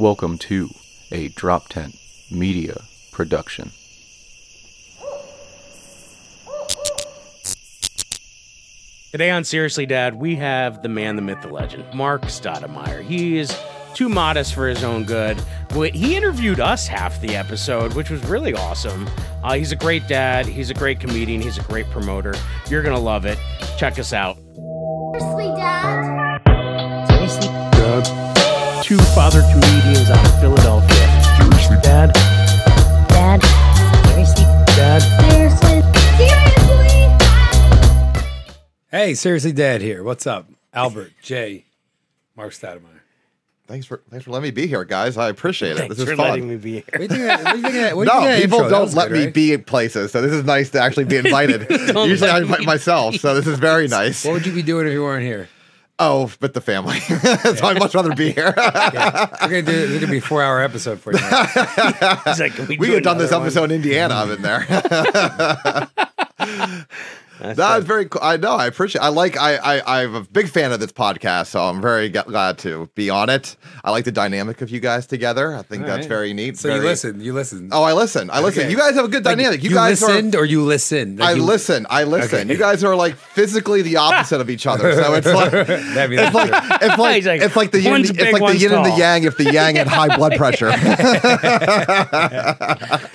Welcome to a DropTent Media production. Today on Seriously Dad, we have the man, the myth, the legend, Marc Staudenmaier. He is too modest for his own good. But he interviewed us half the episode, which was really awesome. Uh, he's a great dad. He's a great comedian. He's a great promoter. You're going to love it. Check us out. Father comedians out of Philadelphia. Seriously, Dad. Dad? Seriously? Dad. Seriously? Seriously? Hey, seriously, Dad here. What's up? Albert, Jay, Marc Staudenmaier. Thanks for thanks for letting me be here, guys. I appreciate it. Thanks this for is fun. letting me be here. What do you think? of what do you think of what do you no, think people intro? Don't let good, me right? be in places, so this is nice to actually be invited. Usually I invite myself, so this is very nice. What would you be doing if you weren't here? Oh, but the family, so I'd much rather be here. Yeah. We're gonna do. It's gonna be a four-hour episode for you. Like, "Can we do could have done this one?" episode in Indiana. I'm in there. That was very cool. I know. I appreciate. I like. I, I. I'm a big fan of this podcast, so I'm very g- glad to be on it. I like the dynamic of you guys together. I think All that's right. very neat. So you listen. You listen. Oh, I listen. I listen. Okay. You guys have a good Like, dynamic. You, you guys listened are. or you listen. Like I you- listen. I listen. Okay. You guys are like physically the opposite of each other. So it's like it's like it's like like, it's like the yin, one's it's like the one's yin and the yang. If the yang had high blood pressure,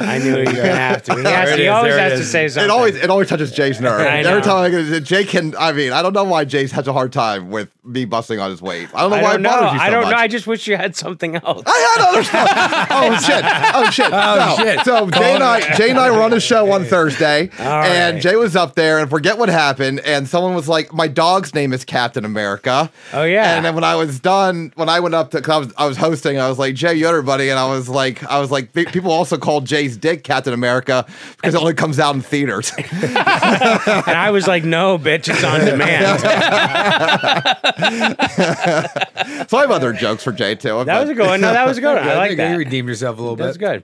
I knew you were going to have to. He, has, he always there it has to say something. it always it always touches Jay's nerve. I know. Every time I get Jay can. I mean, I don't know why Jay's has a hard time with me busting on his weight. I don't know I why don't it know. bothers you so I don't much. know. I just wish you had something else. I had other stuff. oh shit! Oh shit! Oh, No. shit. So Jay and I, Jay and I were on a show on Thursday, All and right. Jay was up there, and forget what happened, and someone was like, "My dog's name is Captain America." Oh, yeah. And then when I was done, when I went up to, cause I was I was hosting, I was like, "Jay, you everybody," and I was like, I was like, people also call Jay's dick Captain America because it only comes out in theaters. And I was like, no, bitch, it's on demand. so I have other jokes for Jay too. That was a good one. No, that was a good one. I like think that. You redeemed yourself a little bit. That's good.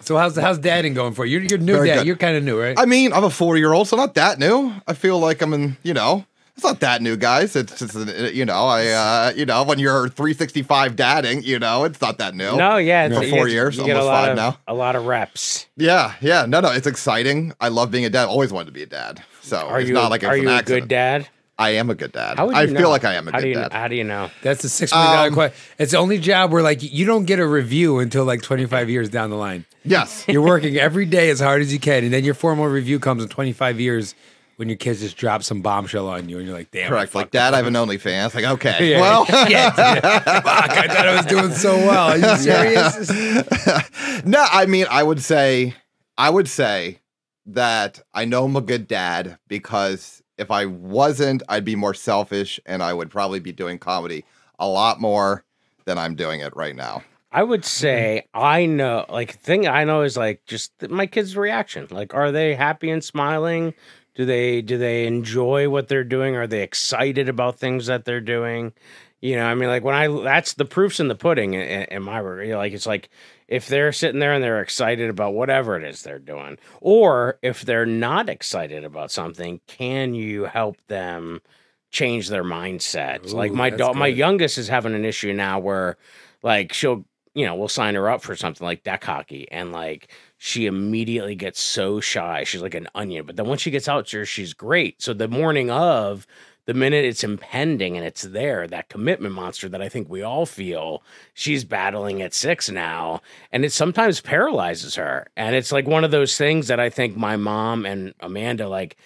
So how's how's dadding going for you? You're, you're new Very dad. good. You're kind of new, right? I mean, I'm a four year old, so not that new. I feel like I'm in, you know, it's not that new, guys. It's just, uh, you know, I, uh, you know, when you're 365 dadding, you know, it's not that new. No, yeah. For you four get- years, you get a almost lot five of, now. A lot of reps. Yeah, yeah. No, no, it's exciting. I love being a dad. Always wanted to be a dad. So Are it's you, not like it's are an you a good dad? I am a good dad. How would I you feel know? like I am a how good do you, dad. How do you know? That's the six million dollar Um, question. It's the only job where like you don't get a review until like 25 years down the line. Yes. You're working every day as hard as you can, and then your formal review comes in 25 years when your kids just drop some bombshell on you, and you're like, damn. Correct. I Like, fucked dad, up. I have an OnlyFans. Like, okay. Yeah. Well, Fuck, I thought I was doing so well. Are you serious? no, I mean, I would say, I would say that I know I'm a good dad because if I wasn't, I'd be more selfish and I would probably be doing comedy a lot more than I'm doing it right now. I would mm-hmm. say I know, like, thing I know is like just my kids' reaction. Like, are they happy and smiling? Do they do they enjoy what they're doing? Are they excited about things that they're doing? You know, I mean, like when I that's the proofs in the pudding in, in my work. You know, like it's like if they're sitting there and they're excited about whatever it is they're doing, or if they're not excited about something, can you help them change their mindset? like my dog, my youngest is having an issue now where like she'll you know we'll sign her up for something like deck hockey and like she immediately gets so shy. She's like an onion but then once she gets out there she's great. So the morning of the minute it's impending and it's there that commitment monster that i think we all feel she's battling at six now and it sometimes paralyzes her. And it's like one of those things that i think my mom and amanda like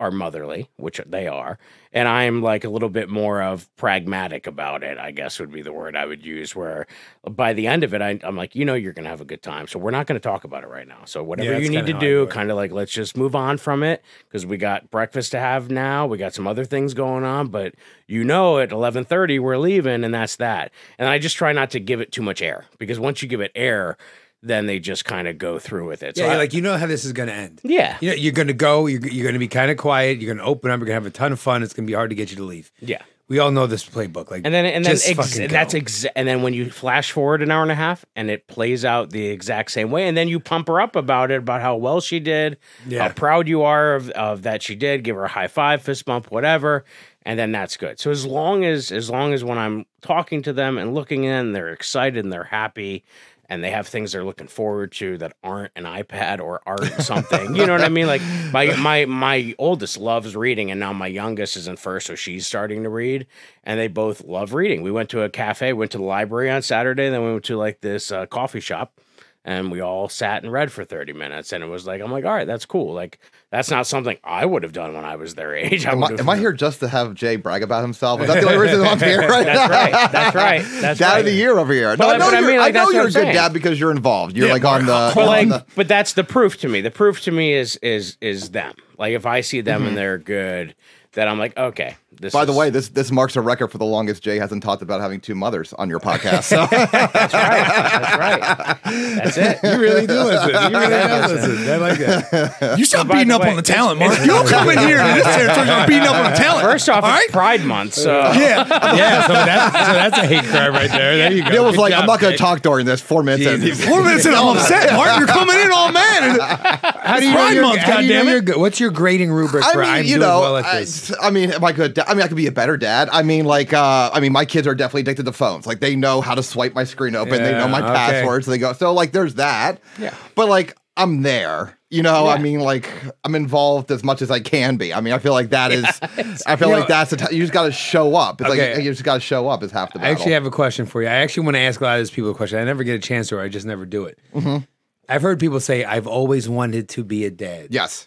are motherly, which they are, and I'm like a little bit more of pragmatic about it. I guess would be the word I would use. Where by the end of it, I, I'm like, you know, you're gonna have a good time, so we're not gonna talk about it right now. So whatever Yeah, you need to do do, kind of like let's just move on from it because we got breakfast to have now. We got some other things going on, but you know, at 11:30 we're leaving, and that's that. And I just try not to give it too much air because once you give it air, then they just kind of go through with it. So yeah, I- like you know how this is going to end. yeah, You know, you're going to go. You're, you're going to be kind of quiet. You're going to open up. You're going to have a ton of fun. It's going to be hard to get you to leave. yeah. We all know this playbook. Like, And then and then ex- that's exa- and then when you flash forward an hour and a half and it plays out the exact same way and then you pump her up about it about how well she did, Yeah. how proud you are of, of that she did, give her a high five, fist bump, whatever. and then that's good. So as long as as long as when I'm talking to them and looking in, they're excited and they're happy. And they have things they're looking forward to that aren't an iPad or aren't something. You know what I mean? Like my my my oldest loves reading, and now my youngest is in first, so she's starting to read, and they both love reading. We went to a cafe, went to the library on Saturday, then we went to like this uh, coffee shop, and we all sat and read for 30 minutes and it was like i'm like all right that's cool like that's not something i would have done when i was their age I Am I, am I here just to have Jay brag about himself? Is that the only reason I'm here right That's now? right, that's right, that's dad right. of the year over here. No, I know but I you're, mean, like, I know you're a good dad because you're involved. You're Yeah, like on the. but on like the- but that's the proof to me the proof to me is is is them like if i see them Mm-hmm. and they're good then i'm like okay this by the way, this this marks a record for the longest Jay hasn't talked about having two mothers on your podcast. So that's right that's right that's it You really do listen. You really do listen. I like that. You stop by beating up way, on the it's- talent, Marc. You don't come in here to this territory start beating up on the talent. first off all it's pride month so Yeah. Yeah, so that's, so that's a hate crime right there. There you go. Neil was Good like, job, "I'm not going to talk during this." Four minutes in. Four minutes in, I'm upset, Marc. You're coming in all mad. How do you know Pride you're- Month, how do you know goddammit. What's your grading rubric I for mean, I'm you doing know, well at I, this? I mean, am I good? Da- I mean, I could be a better dad. I mean, like, uh, I mean, my kids are definitely addicted to phones. Like, they know how to swipe my screen open. they know my Yeah, okay. passwords. They go. So, like, there's that. Yeah. But like, I'm there. You know, I mean, like, I'm involved as much as I can be. I mean, I feel like that is. I feel You like know- that's the t- you just got to show up. It's Okay. like you just got to show up is half the I actually have a question for you. I actually want to ask a lot of these people a question. I never get a chance to, or I just never do it. Mm-hmm. I've heard people say, "I've always wanted to be a dad." yes.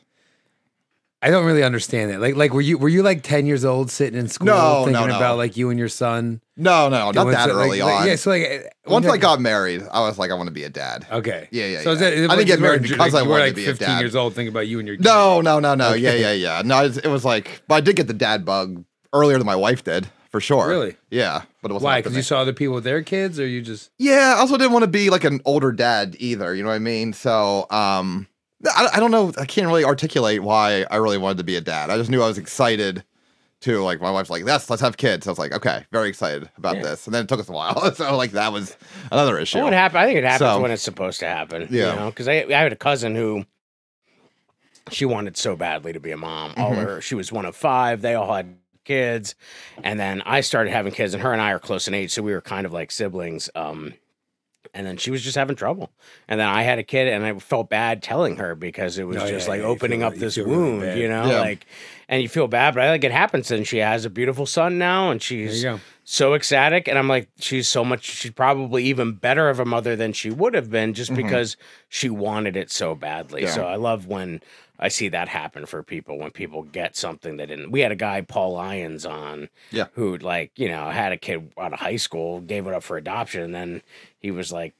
I don't really understand that. Like, like were you were you like ten years old sitting in school No, thinking no, no. about like you and your son? No, no, not that so- early like- on. Yeah, so like uh, Once I got married, I was like, I want to be a dad. okay, Yeah, yeah, So yeah. that, I didn't get married because I you wanted like to be a fifteen dad. years old thinking about you and your kid. No, no, no, no. Yeah, yeah, yeah. No, it, it was like, but I did get the dad bug earlier than my wife did, for sure. Really? Yeah, but it was Why? Because you saw other people with their kids, or you just Yeah, I also didn't want to be like an older dad either. You know what I mean? So, um, I, I don't know. I can't really articulate why I really wanted to be a dad. I just knew I was excited to like. My wife's like, "Yes, let's have kids." I was like, "Okay, very excited about Yeah. this." And then it took us a while, so like that was another issue. Well, it happen. I think it happens So- when it's supposed to happen. Yeah. You know, because I, I had a cousin who she wanted so badly to be a mom. All Mm-hmm. her, she was one of five. They all had kids, and then I started having kids, and her and I are close in age, so we were kind of like siblings. Um, and then she was just having trouble, and then I had a kid, and I felt bad telling her because it was Oh, just yeah, like yeah, opening feel- up this really wound, bad. you know, Yeah. like, and you feel bad, but I think it happens, and she has a beautiful son now, and she's so ecstatic and i'm like she's so much she's probably even better of a mother than she would have been just because she wanted it so badly so i love when i see that happen for people when people get something they didn't we had a guy paul lyons on Yeah. who like you know had a kid out of high school gave it up for adoption and then he was like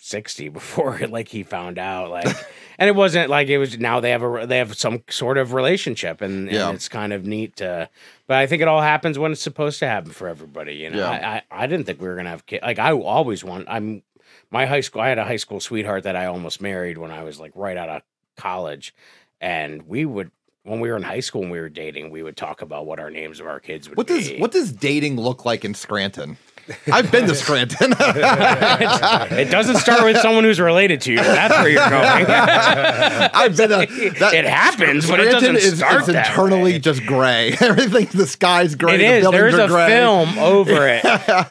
60 before like he found out like and it wasn't like it was now they have a they have some sort of relationship and, and Yeah. it's kind of neat to but I think it all happens when it's supposed to happen for everybody you know Yeah. I, I I didn't think we were gonna have kids like I always want I'm my high school I had a high school sweetheart that I almost married when I was like right out of college and we would when we were in high school and we were dating we would talk about what our names of our kids would What does be what does dating look like in Scranton? I've been to Scranton. it doesn't start with someone who's related to you. That's where you're going. I've been to that, it happens, but it doesn't is, start is that internally way. just gray. Everything, the sky's gray. It the is. buildings There's a gray. film over it.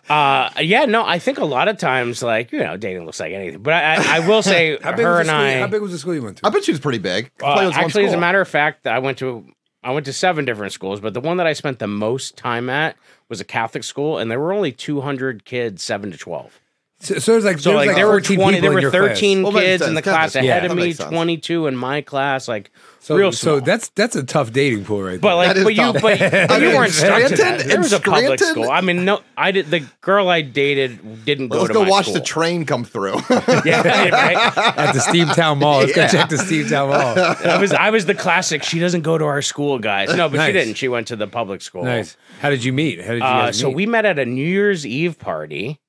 Uh, yeah, no, I think a lot of times, like you know, dating looks like anything. But I, I, I will say, How big, her was and the school, I. how big was the school you went to? I bet she was pretty big. uh, Play was one actually, as a matter of fact, I went to I went to seven different schools, but the one that I spent the most time at was a Catholic school, and there were only 200 kids, seven to 12. So, so it was like, So there was like, like there were 20, there were your class. 13 Well, kids in the class school. ahead Yeah, of me, 22 in my class, like So, real so that's that's a tough dating pool right But there. like, That is but you, but, but you weren't stuck to Scranton? that. There was a public Scranton? school. I mean, no, I did. The girl I dated didn't go Let's to go my watch school. the train come through. Yeah, right? at the Steamtown Mall. Let's Yeah. go check the Steamtown Mall. I was I was the classic. She doesn't go to our school, guys. No, but Nice. she didn't. She went to the public school. Nice. How did you meet? How did you Uh, so we met at a New Year's Eve party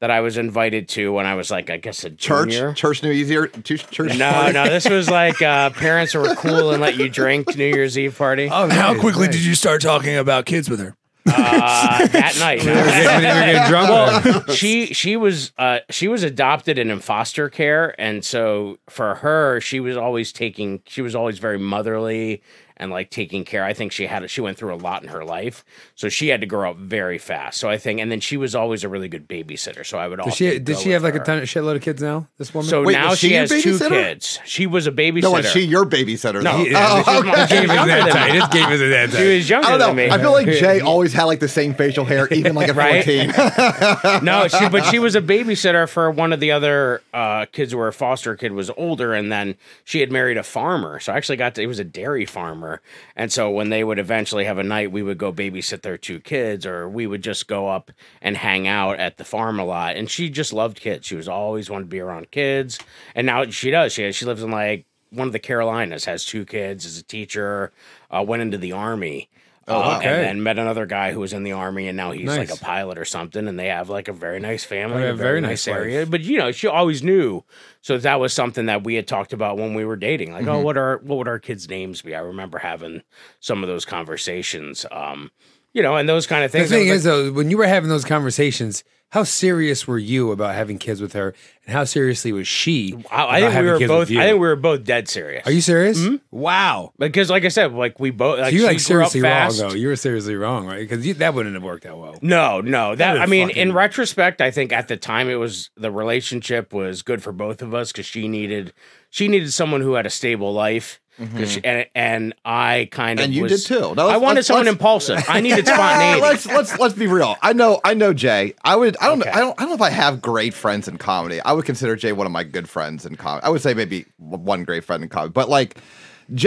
that I was invited to when I was like, I guess a church, junior. church New Year's, church. church No, party. no, this was like uh, parents who were cool and let you drink New Year's Eve party. Oh, How quickly nice. did you start talking about kids with her? Uh, that night. When you were getting, you were getting drunk? well, she she was uh she was adopted and in foster care, and so for her, she was always taking she was always very motherly and like taking care. I think she had she went through a lot in her life, so she had to grow up very fast. So I think, and then she was always a really good babysitter. So I would Does often she did she have with like a ton of shitload of kids now? This woman. So Wait, now she, she your has two kids. She was a babysitter. No, was she your babysitter? No. though? Yeah, Oh, she was my- okay. she was younger than tight. This game isn't that She was younger I don't know. than me. I feel like Jay always had like the same facial hair, even like at Right? 14. no, she but she was a babysitter for one of the other uh, kids where a foster kid was older, and then she had married a farmer. So I actually got to. He was a dairy farmer, and so when they would eventually have a night, we would go babysit their two kids, or we would just go up and hang out at the farm a lot. And she just loved kids. She was always wanted to be around kids, and now she does. She she lives in like one of the Carolinas, has two kids, is a teacher, uh, went into the army. Uh, okay. And then met another guy who was in the army, and now he's like a pilot or something. And they have like a very nice family, Oh, a very, nice, nice area. But you know, she always knew. So that was something that we had talked about when we were dating. Like, Mm-hmm. oh, what are what would our kids' names be? I remember having some of those conversations. Um, you know, and those kind of things. The thing is, though, when you were having those conversations, how serious were you about having kids with her, and how seriously was she? like, I, about think we having were kids both. I think we were both dead serious. Are you serious? Mm-hmm. Wow. Because, like I said, like we both. Like So you like she grew up seriously wrong though. You were seriously wrong, right? Because that wouldn't have worked out well. No, no. That would've I mean, in retrospect, I think at the time it was the relationship was good for both of us because she needed she needed someone who had a stable life. 'Cause she- and, and I kind of And you was- did too. No, I wanted let's- someone let's- impulsive. I needed spontaneity. let's let's let's be real. I know I know Jay. I would I don't Okay. I don't I don't know if I have great friends in comedy. I would consider Jay one of my good friends in comedy. I would say maybe one great friend in comedy. But like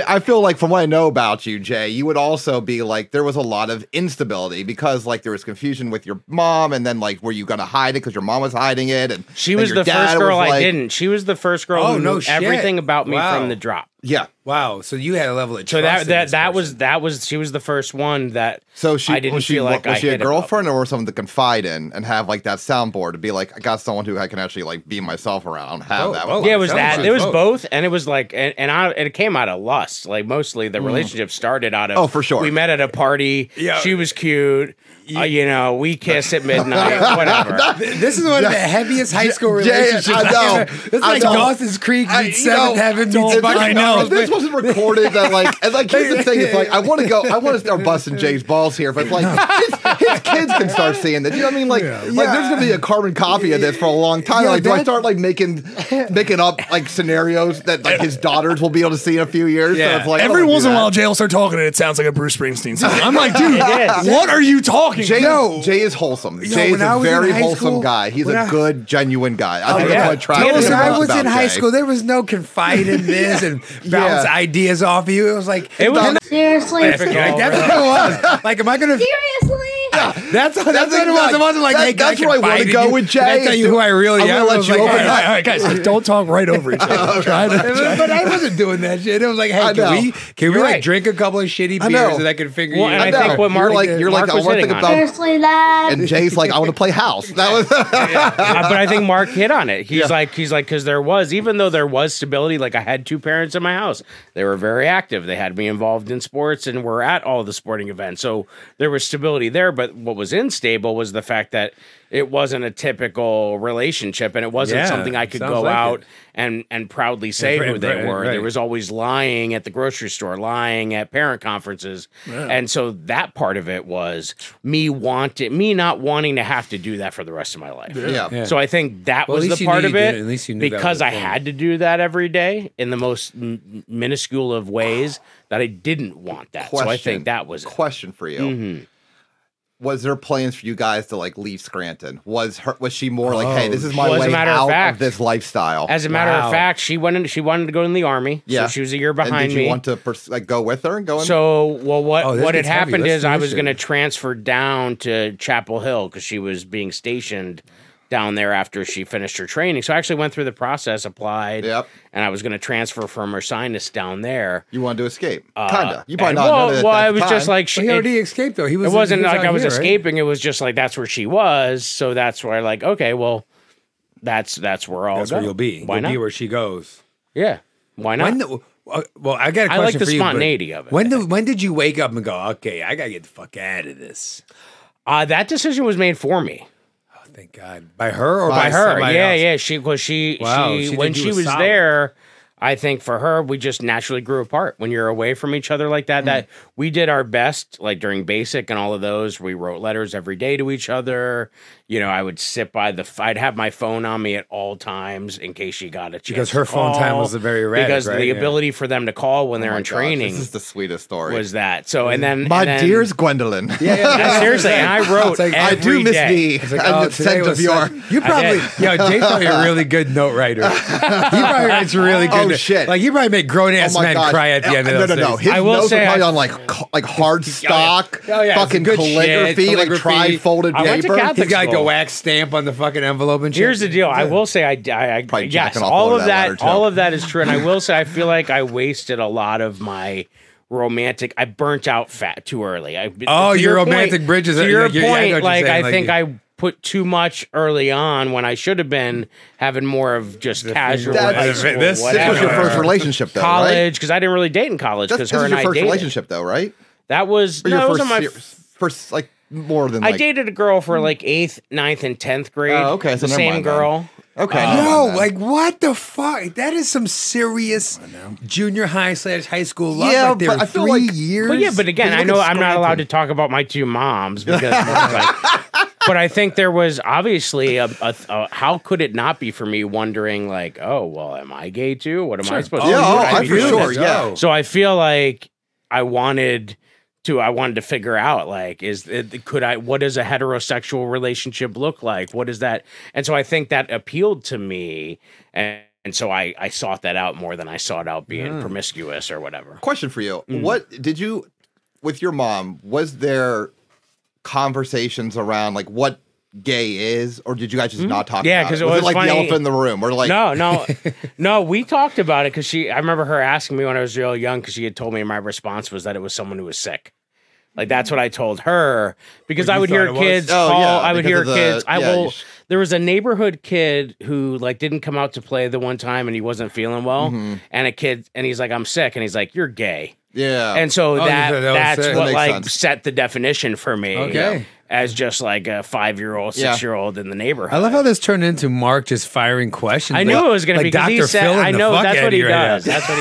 I feel like from what I know about you, Jay, you would also be like there was a lot of instability because like there was confusion with your mom, and then like were you gonna hide it because your mom was hiding it, and she was the first girl was I like- didn't. She was the first girl Oh, who no knew shit. everything about me Wow. from the drop. Yeah. Wow. So you had a level of So trust that in that this that was that was she was the first one that So she I didn't was she, feel like was I she a girlfriend or someone to confide in and have like that soundboard to be like I got someone who I can actually like be myself around. I don't have Oh, that. oh, Yeah, it was that. It was both. both, and it was like, and, and I, and it came out of lust. Like mostly, the mm. relationship started out of. Oh, for sure. We met at a party. Yeah. she was cute. Uh, you know, we kiss at midnight. whatever. This is one of the heaviest high school relationships. I I've know. ever- It's I like know. Dawson's Creek I- meets you Seventh know, Heaven If, meets if, fucking if this wasn't recorded, that like, and like here's the thing: it's like I want to go, I want to start busting Jay's balls here, but like his, his kids can start seeing this. You know what I mean? Like, like there's gonna be a carbon copy of this for a long time. Yeah, like, do I start like making making up like scenarios that like his daughters will be able to see in a few years? Yeah. it's like Every once in a while, Jay will start talking, and it sounds like a Bruce Springsteen song. I'm like, dude, did. what are you talking? Jay, about? Jay is wholesome. Yo, Jay is when I a was in very wholesome school- guy. He's when a I- good, genuine guy. I oh, think yeah. that's what attracts Tell me about I was in high Jay. school, there was no confide in this and bounce Yeah. ideas off of you. It was like It was Seriously? like, that's what it was. Like, am I gonna? Seriously? That's that's, what it was. It wasn't like, that- hey, that's I where I wanna go you? with Can I tell you who I really I'm am. gonna let you like, open. All right, all right, guys, don't talk right over each other. Try to- but but I wasn't doing that shit. It was like, hey, can we can we You're like drink a couple of shitty beers and I can figure Well, you out? I know. think what You're Marc, like- you're like, Marc I wanna think about- Seriously, Dad? And Jay's like, I want to play house. That was but I think Marc hit on it. He's like, he's like, because there was, even though there was stability, like I had two parents in my house, they were very active. They had me involved in sports and were at all the sporting events. So there was stability there. But what was unstable was the fact that it wasn't a typical relationship and it wasn't Yeah, something I could go like out it. and and proudly say right, who they right, were. right. There was always lying at the grocery store, lying at parent conferences. And so that part of it was me wanting me not wanting to have to do that for the rest of my life. yeah. Yeah. So I think that Well, was the part of it. did. At least you knew because I had to do that every day in the most m- minuscule of ways that I didn't want that. So I think that was it. Question for you. Mhm. Was there plans for you guys to like leave Scranton? Was her was she more like, hey, Oh, this is my oh, Well, as a way matter of out of, fact- this lifestyle? As a matter Wow. of fact, she went in, she wanted to go in the army. yeah. So she was a year and behind did you me. want to pers- like go with her and go in? So, well, what Oh, what had happened is I was going to transfer down to Chapel Hill because she was being stationed down there after she finished her training. So I actually went through the process, applied, Yep. and I was going to transfer from her sinus down there. you wanted to escape? Uh, Kinda. You probably and- not. well, know that well, I the was just like she. Well, he it- already escaped though. He was. it wasn't was like I was here, right? escaping. It was just like that's where she was. So that's where like okay, well, that's that's where I'll That's go. where you'll be. Why you'll not? be where she goes. yeah, why not? When the, uh, well, I got A question like the for you, but spontaneity of it. When did when did you wake up and go? Okay, I gotta get the fuck out of this. uh, that decision was made for me. Thank God. By her or By by, her. Yeah, yeah. She was she Wow, she, she when she was solid. there. I think for her, we just naturally grew apart when you're away from each other like that. That mm. we did our best, like during basic and all of those. We wrote letters every day to each other. You know, I would sit by the. I'd have my phone on me at all times in case she got a chance. Because to her phone time call, was very erratic, Because right? the Yeah. ability for them to call when oh they're Oh in gosh, training This is the sweetest story. was that. So and then My and then- dearest Gwendolyn. Yeah, yeah, Yeah, seriously, and I wrote It's like, I do miss day. thee. It's like, oh, the today scent was of your. You probably, did. yo, Jay's probably a really good note writer. he probably writes really oh, good. Oh, no- shit. Like you probably make grown ass Oh men gosh. cry at the end of no, those no, no. things. His I will notes say are probably I- on like like hard stock, Oh, yeah, oh, fucking some good shit, calligraphy, like calligraphy. tri-folded I went to paper. He's got like a wax stamp on the fucking envelope and shit. Here's the deal. I will say I, I, I Probably yes, off all of that that, all of that is true, and I will say I feel like I wasted a lot of my romantic. I burnt out fat too early. I, Oh, to your point- romantic bridges To are- your yeah, yeah, I know point, what you're like I think I put too much early on when I should have been having more of just casual That's- high this- school, this- this was This was your whatever. first relationship, though, right? college because I didn't really date in college That's, because this her was and your I first dated. relationship, though, right? That was Or no, your it was first, on my. se- first, like more than I like. dated a girl for like eighth, ninth, and tenth grade. Oh, okay, so the never same mind then. girl. Okay, Uh, never No, then. like what the fuck? That is some serious junior high slash high school love Yeah, right there. but I feel Three like- years. But yeah, but again, But I you know at I'm not allowed to talk about my two moms because, like, but I think there was obviously a, a, a how could it not be for me wondering like, oh well, am I gay too? What am I supposed to Yeah, do? oh, Should I be for doing sure, this? yeah. So I feel like I wanted to I wanted to figure out like is it, could I what does a heterosexual relationship look like? What is that? And so I think that appealed to me and and so I, I sought that out more than I sought out being promiscuous or whatever. Question for you: Mm. What did you, with your mom? Was there conversations around like what gay is, or did you guys just not talk? Mm-hmm. Yeah, because it it was, was like funny- the elephant in the room, or like no, no, no. We talked about it because she. I remember her asking me when I was real young because she had told me my response was that it was someone who was sick. Like that's what I told her because I would hear kids Oh, call. yeah, I would hear the- kids. I yeah, you will. sh- There was a neighborhood kid who like didn't come out to play the one time and he wasn't feeling well, Mm-hmm. and a kid and he's like, "I'm sick," and he's like, "You're gay." yeah, And so Oh, that, that that's sick. what That like sense. set the definition for me. Okay. As just like a five year old, six year old in the neighborhood. I love how this turned into Marc just firing questions. I knew like- it was going to be he Dr. said, Phil I know that's what of he you right does. That's what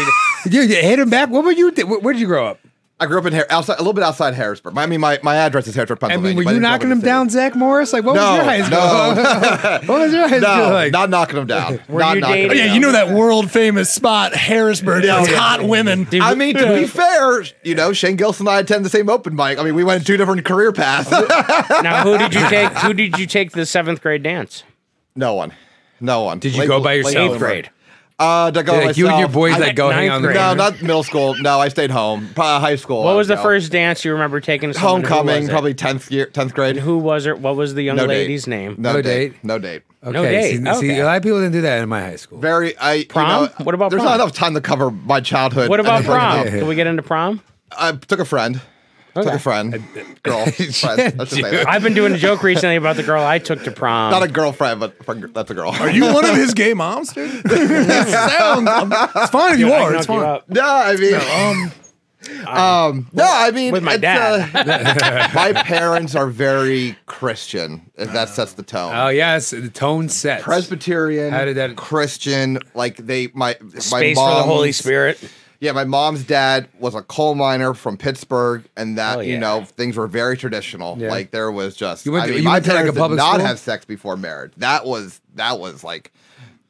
he hit him back. What were you? Where, where'd you grow up? I grew up in Har- outside, a little bit outside Harrisburg. I mean, my, my address is Harrisburg, I Pennsylvania. mean, were you didn't grow up knocking in him down. Zach Morris? Like, what No, was your high school? what was your high school No, like? not knocking them down. Were not you knocking 'em dating- Oh, yeah, you know that world famous spot, Harrisburg, Yeah, for yeah. hot women. I mean, to be fair, you know, Shane Gilson and I attend the same open mic. I mean, we went in two different career paths. Now, who did you take? Who did you take the seventh grade dance? no one. No one. Did you go by yourself? Eighth grade. Uh, to go like you and your boys I- like go hang out on the. No, not middle school. No, I stayed home. Probably high school. What was the would go. first dance you remember taking? to Homecoming, probably tenth year, tenth grade. And who was it? What was the young no lady's date. name? No, No date. date? No date. Okay, No date. See, see, a lot of people didn't do that in my high school. Very. I you Prom? know, What about There's prom? not enough time to cover my childhood. What about then bring it prom? Can we get into prom? I took a friend. Took a friend. Girl. friend. Let's just say that. I've been doing a joke recently about the girl I took to prom. Not a girlfriend, but a friend- that's a girl. Are you one of his gay moms, dude? Sounds, it's fine if you I are. can It's fine. No, I mean, um, no, I mean, with my it's, dad. uh, my parents are very Christian. If that sets the tone. Oh yes, the tone sets. Presbyterian, How did that- Christian? Like they, my my Space for the Holy mom's- Spirit. Yeah, my mom's dad was a coal miner from Pittsburgh, and that Oh, you know things were very traditional. Yeah. Like there was just. You went I to- mean, you my to, like, public did not school? have sex before marriage. That was that was like.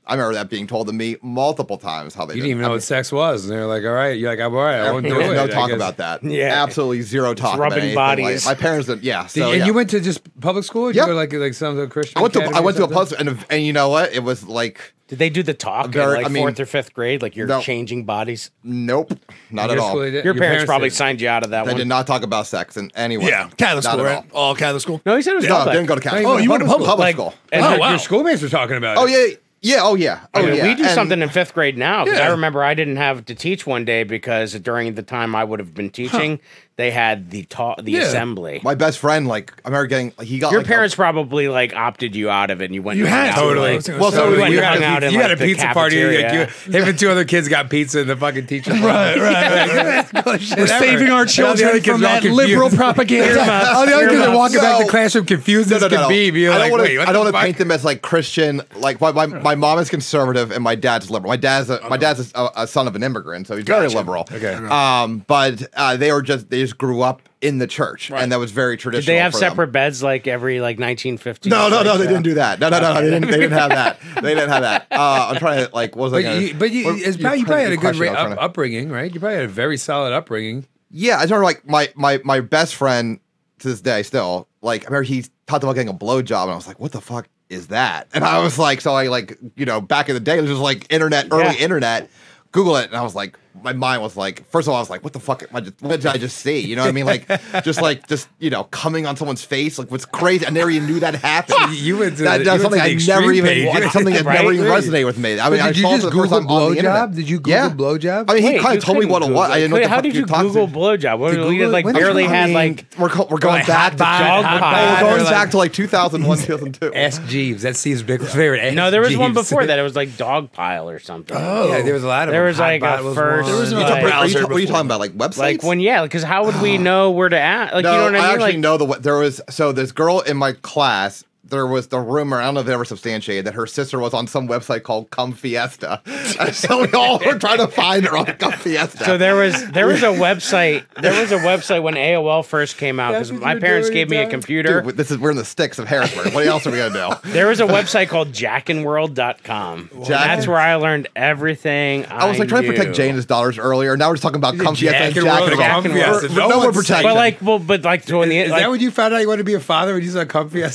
I remember that being told to me multiple times. How they You did didn't even know I what sex was, and they're like, "All right." You're like, "I'm all right. I won't there do was it." no I talk about that. Yeah. absolutely zero talk. about rubbing anything like- bodies. my parents did. Yeah, Did- and yeah. you went to just public school? Or did Yep. you go like like some Christian? I went to I went to a plus, and and you know what? It was like Did they do the talk Very- in like I mean- fourth or fifth grade? Like you're No. changing bodies. nope, not at all. school did- Your, parents, probably did. signed you out of that They one. did not talk about sex in any way. Yeah, Catholic Not school, at right? All Catholic school. No, he said it was No, public. didn't go to Catholic. Oh, school. you went to public, public? Like, school. and Oh, your- wow. Your schoolmates were talking about Oh yeah, yeah. Oh yeah. Oh I yeah. we do And- something in fifth grade now because I Yeah. remember I didn't have to teach one day because during the time I would have been teaching, they had the ta- the Yeah. assembly. My best friend, like, I remember getting, he got Your like, a- parents probably like opted you out of it, and you went. You had to. Totally. like- Well, so we we went you and had hung a, out in you had a the pizza party. Like, cafeteria. you, him and two other kids got pizza in the fucking teacher. Right, right. We're We're saving our children from that liberal propaganda. All the other kids are walking back to No. classroom confused as no, can no, no. be. You're I like, don't want wait, to. what I don't want to fuck? paint them as like Christian. Like my, my, my mom is conservative and my dad's liberal. My dad's a, my dad's a, a son of an immigrant, so he's very liberal. Okay. Um, but uh, they were just they just grew up in the church, and that was very traditional. Did traditional. they have for them. separate beds like every like 1950s? No, no, no, they didn't do that. No, no, no, no, they didn't. They didn't have that. They didn't have that. Uh, I'm trying to like. What was I? But gonna- you, but you, what- it's probably, you probably had a good ra- I was trying up, upbringing, right? You probably had a very solid upbringing. Yeah, I remember like my my my best friend to this day still like I remember he talked about getting a blowjob and I was like, what the fuck is that? And I was like, so I like you know back in the day it was just like internet, early Yeah. internet. Google it, and I was like, my mind was like, first of all, I was like, what the fuck? I just, what did I just see? You know what I mean? Like, just like, just you know, coming on someone's face, like, what's crazy? I never even knew that happened. You went to that, the- that's something to I never even, page. something that Right? never even Right. resonated with me. I But mean, I did you saw just for the first Google time on blowjob? Did you Google Yeah. blowjob? I mean, he Wait, kind of told me what it was. I didn't know what the how did you're you talking Google to. blowjob? What, Did we like barely had like we're, we're going back to bod, dog hot pile. bod, we're going like- back to like 2001, 2002. Ask Jeeves. That's Steve's big favorite. No, there was one before that. It was like dog pile or something. Oh. Yeah, there was a lot of There was, like, a first- one. There was Like- a Are you, ta- what are you talking about? Like websites? Like when yeah, because how would we know where to at? Like no, you know what I mean? actually like know the there was so this girl in my class. There was the rumor. I don't know if it ever substantiated that her sister was on some website called Come Fiesta, and so we all were trying to find her on Come Fiesta. So there was there was a website there was a website when AOL first came out because my parents doing, gave me a computer. Dude, this is we're in the sticks of Harrisburg. What else are we gonna do? There was a website called jackinworld.com. Jack- That's where I learned everything. I, I was like trying to protect knew. Jane and his daughters earlier. Now we're just talking about Come Fiesta and Jack and Jack World and of Roll. We're- Fiesta. we're- No No more one's. But like, well, but like, so in the Is like, that when you found out you wanted to be a father when you saw Comfy? no,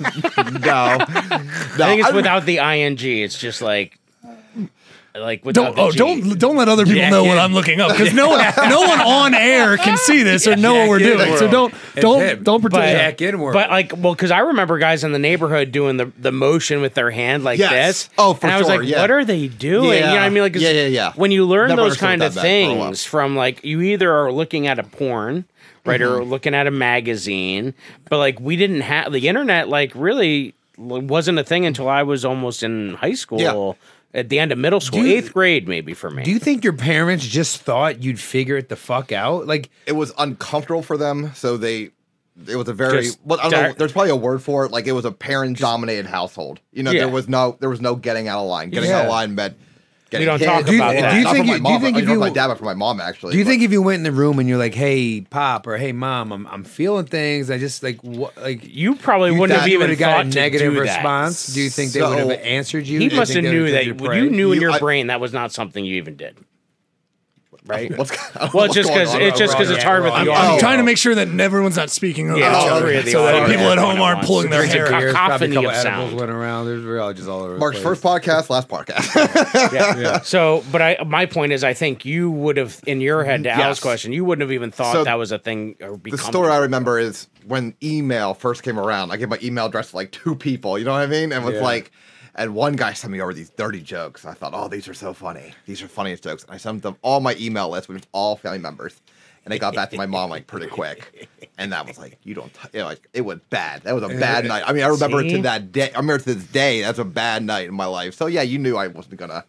no. I think it's without the ing. It's just like, like without Don't the oh G. don't don't let other people Jack know what in. I'm looking up because no one no one on air can see this or know what we're Jack in doing. So don't don't him. don't But, pretend. Jack in world. but like, well, because I remember guys in the neighborhood doing the the motion with their hand like Yes. this. Oh, for and I was sure, like, yeah. what are they doing? You know what I mean? Like, 'cause Yeah, yeah, yeah. When you learn Never those kind of that meant for a while. things from like, you either are looking at a porn. Right, or Mm-hmm. looking at a magazine, but like we didn't have the internet. Like really wasn't a thing until I was almost in high school. At the end of middle school, you- eighth grade, maybe for me. Do you think your parents just thought you'd figure it the fuck out? Like, it was uncomfortable for them, so they. It was a very well. I don't know. There's probably a word for it. Like it was a parent-dominated household. You know, Yeah. there was no there was no getting out of line. Getting Yeah. out of line meant getting don't hit. talk Do you- about do that. you Not think you- my do you think not if you- my dad, but from my mom actually. do you but- think if you went in the room and you're like, "Hey, pop," or "Hey, mom," I'm I'm feeling things. I just like what like. you probably you wouldn't have even got thought a to negative do that. response? Do you think they would have answered you? He must have knew that told you to you pray? knew in your brain that was not something you even did. Right? What's, Well, it's just because it's just because it's hard with I'm- the I'm audio. I'm trying to make sure that everyone's not speaking over Yeah, each other, three the so that people at home aren't pulling their There's a hair. co- There's a cacophony couple of sound. went around. There's we're all just all over. the Marc's place. first podcast, last podcast. yeah. So, but I my point is, I think you would have in your head to Al's Yes. question, you wouldn't have even thought So, that was a thing. Or the story I remember is when email first came around. I gave my email address to like two people. You know what I mean? And was Yeah. like, and one guy sent me over these dirty jokes. I thought, oh, these are so funny. These are funniest jokes. And I sent them all my email list, which was all family members. And they got back to my mom like pretty quick. And that was like, you don't, t-, you know, like it was bad. That was a bad night. I mean, I remember it See? to that day. I remember to this day. That's a bad night in my life. So yeah, you knew I wasn't gonna.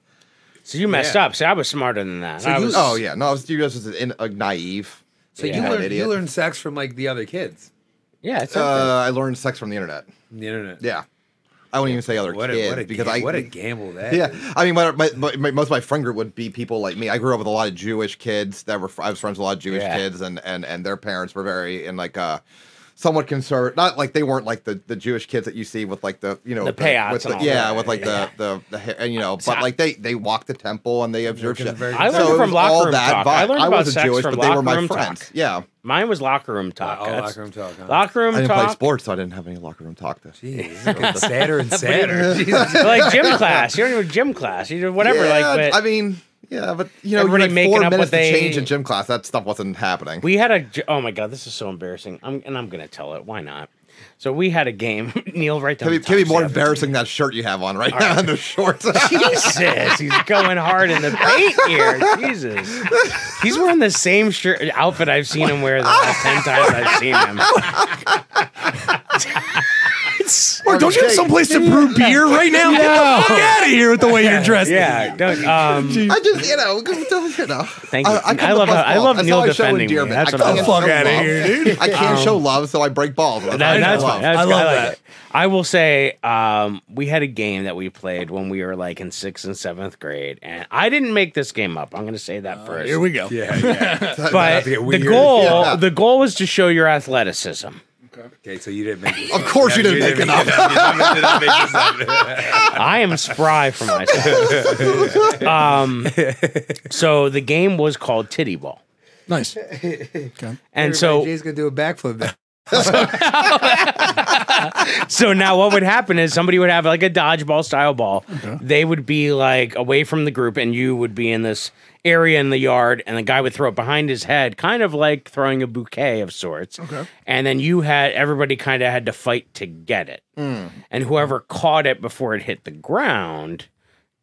So you messed Yeah. up. See, I was smarter than that. So I you- was, Oh yeah, no, I was you guys was in, uh, naive. So Yeah. you An learned you learned sex from like the other kids, yeah, it's Uh. I learned sex from the internet. on the internet. Yeah, I wouldn't even say other What a, kids what a because ga- I what a gamble that. Yeah, is. I mean, my, my, my- most of my friend group would be people like me. I grew up with a lot of Jewish kids that were. I was friends with a lot of Jewish Yeah. kids, and and and their parents were very in like uh somewhat conservative. Not like they weren't like the, the Jewish kids that you see with like the you know The payouts with the, yeah that, with like yeah. the the the hair and you know, So- but like they they walk the temple and they observe shit. very I learned So it from was all locker room that talk. I learned I about wasn't sex Jewish, from but they were locker my room friends. talk. Yeah, Mine was locker room talk. all That's- locker room talk. Huh? Locker room I didn't talk. play sports, so I didn't have any locker room talk. This. Jeez, it's sadder and sadder. Jesus. like gym class. You don't even gym class. You do whatever. Yeah, like, but I mean, Yeah, but you know, Everybody you had making four up minutes what to change in gym class. That stuff wasn't happening. We had a oh my god, this is so embarrassing. I'm and I'm gonna tell it. Why not? So we had a game. Neil, right down. can be, can be more embarrassing that shirt you have on right now and the shorts. Jesus, he's going hard in the paint here. Jesus, he's wearing the same shirt outfit I've seen him wear the last ten times I've seen him. It's- Or don't you have Jake. someplace to brew beer right now? Get the fuck out of here with the way you're dressed. yeah, don't, um, I just, you know, you know. Thank you. come I to love how- I love That's Neil how I show defending me. endearment. That's I what I can't love. show Fuck outta love. here, dude. I can't show love, so I break balls. That's That- how I that's show fine. love. That's I good. love like that. it. I will say, um, we had a game that we played when we were like in sixth and seventh grade, and I didn't make this game up. I'm going to say that first. Here we go. Yeah, yeah. but to get the weird. goal, Yeah. the goal was to show your athleticism. Okay, so you didn't make it. Of course you didn't make it up. You make this up. I am spry for myself. um, so the game was called Titty Ball, Nice. and so Jay's gonna do a backflip now. so now what would happen is somebody would have like a dodgeball style ball. They would be like away from the group, and you would be in this area in the yard, and the guy would throw it behind his head, kind of like throwing a bouquet of sorts. Okay. And then you had everybody kind of had to fight to get it, hmm. and whoever caught it before it hit the ground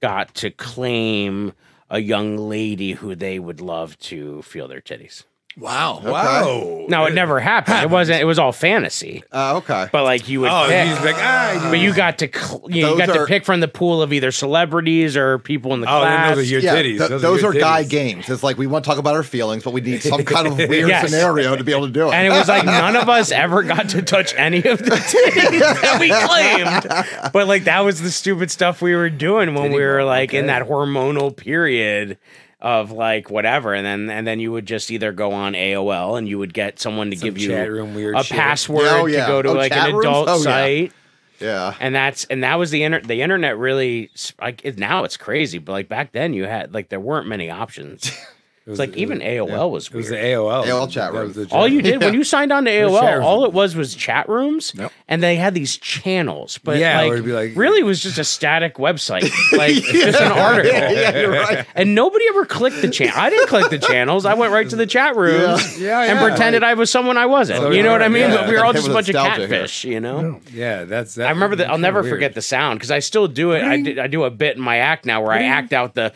got to claim a young lady who they would love to feel their titties. Wow. Wow. No, it never happened. It wasn't. It was all fantasy. Uh, okay. But like you would Oh, pick. he's like, ah. But you got to cl- you, know, you Those got to pick from the pool of either celebrities or people in the Oh, then class. those are your yeah, titties. th- those, those your are guy games. It's like we want to talk about our feelings, but we need some kind of weird Yes. scenario to be able to do it. and it was like none of us ever got to touch any of the titties that we claimed. But like that was the stupid stuff we were doing when we were like in that hormonal period of like whatever and then and then you would just either go on AOL and you would get someone to give you chat room weird a shit. password Oh, yeah. to go to Oh, like an rooms? adult Oh, site yeah. and that's and that was the internet the internet really like it, now it's crazy but like back then you had like there weren't many options It it's was- like even AOL was weird. It was the AOL. AOL chat That room. was all you room. did when you signed on to AOL, all rooms. it was was chat rooms, Yep. and they had these channels. But Yeah, like, it'd be like- really, it was just a static website, like just an article. yeah, you're right. And nobody ever clicked the channel. I didn't click the channels. I went right to the chat rooms Yeah, and yeah, pretended I was someone I wasn't. So you know what I mean? yeah. But we were all just a bunch of nostalgia here. catfish. You know. Yeah, that's that. I remember that. I'll never weird. forget the sound because I still do it. I, did, I do a bit in my act now where I act out the.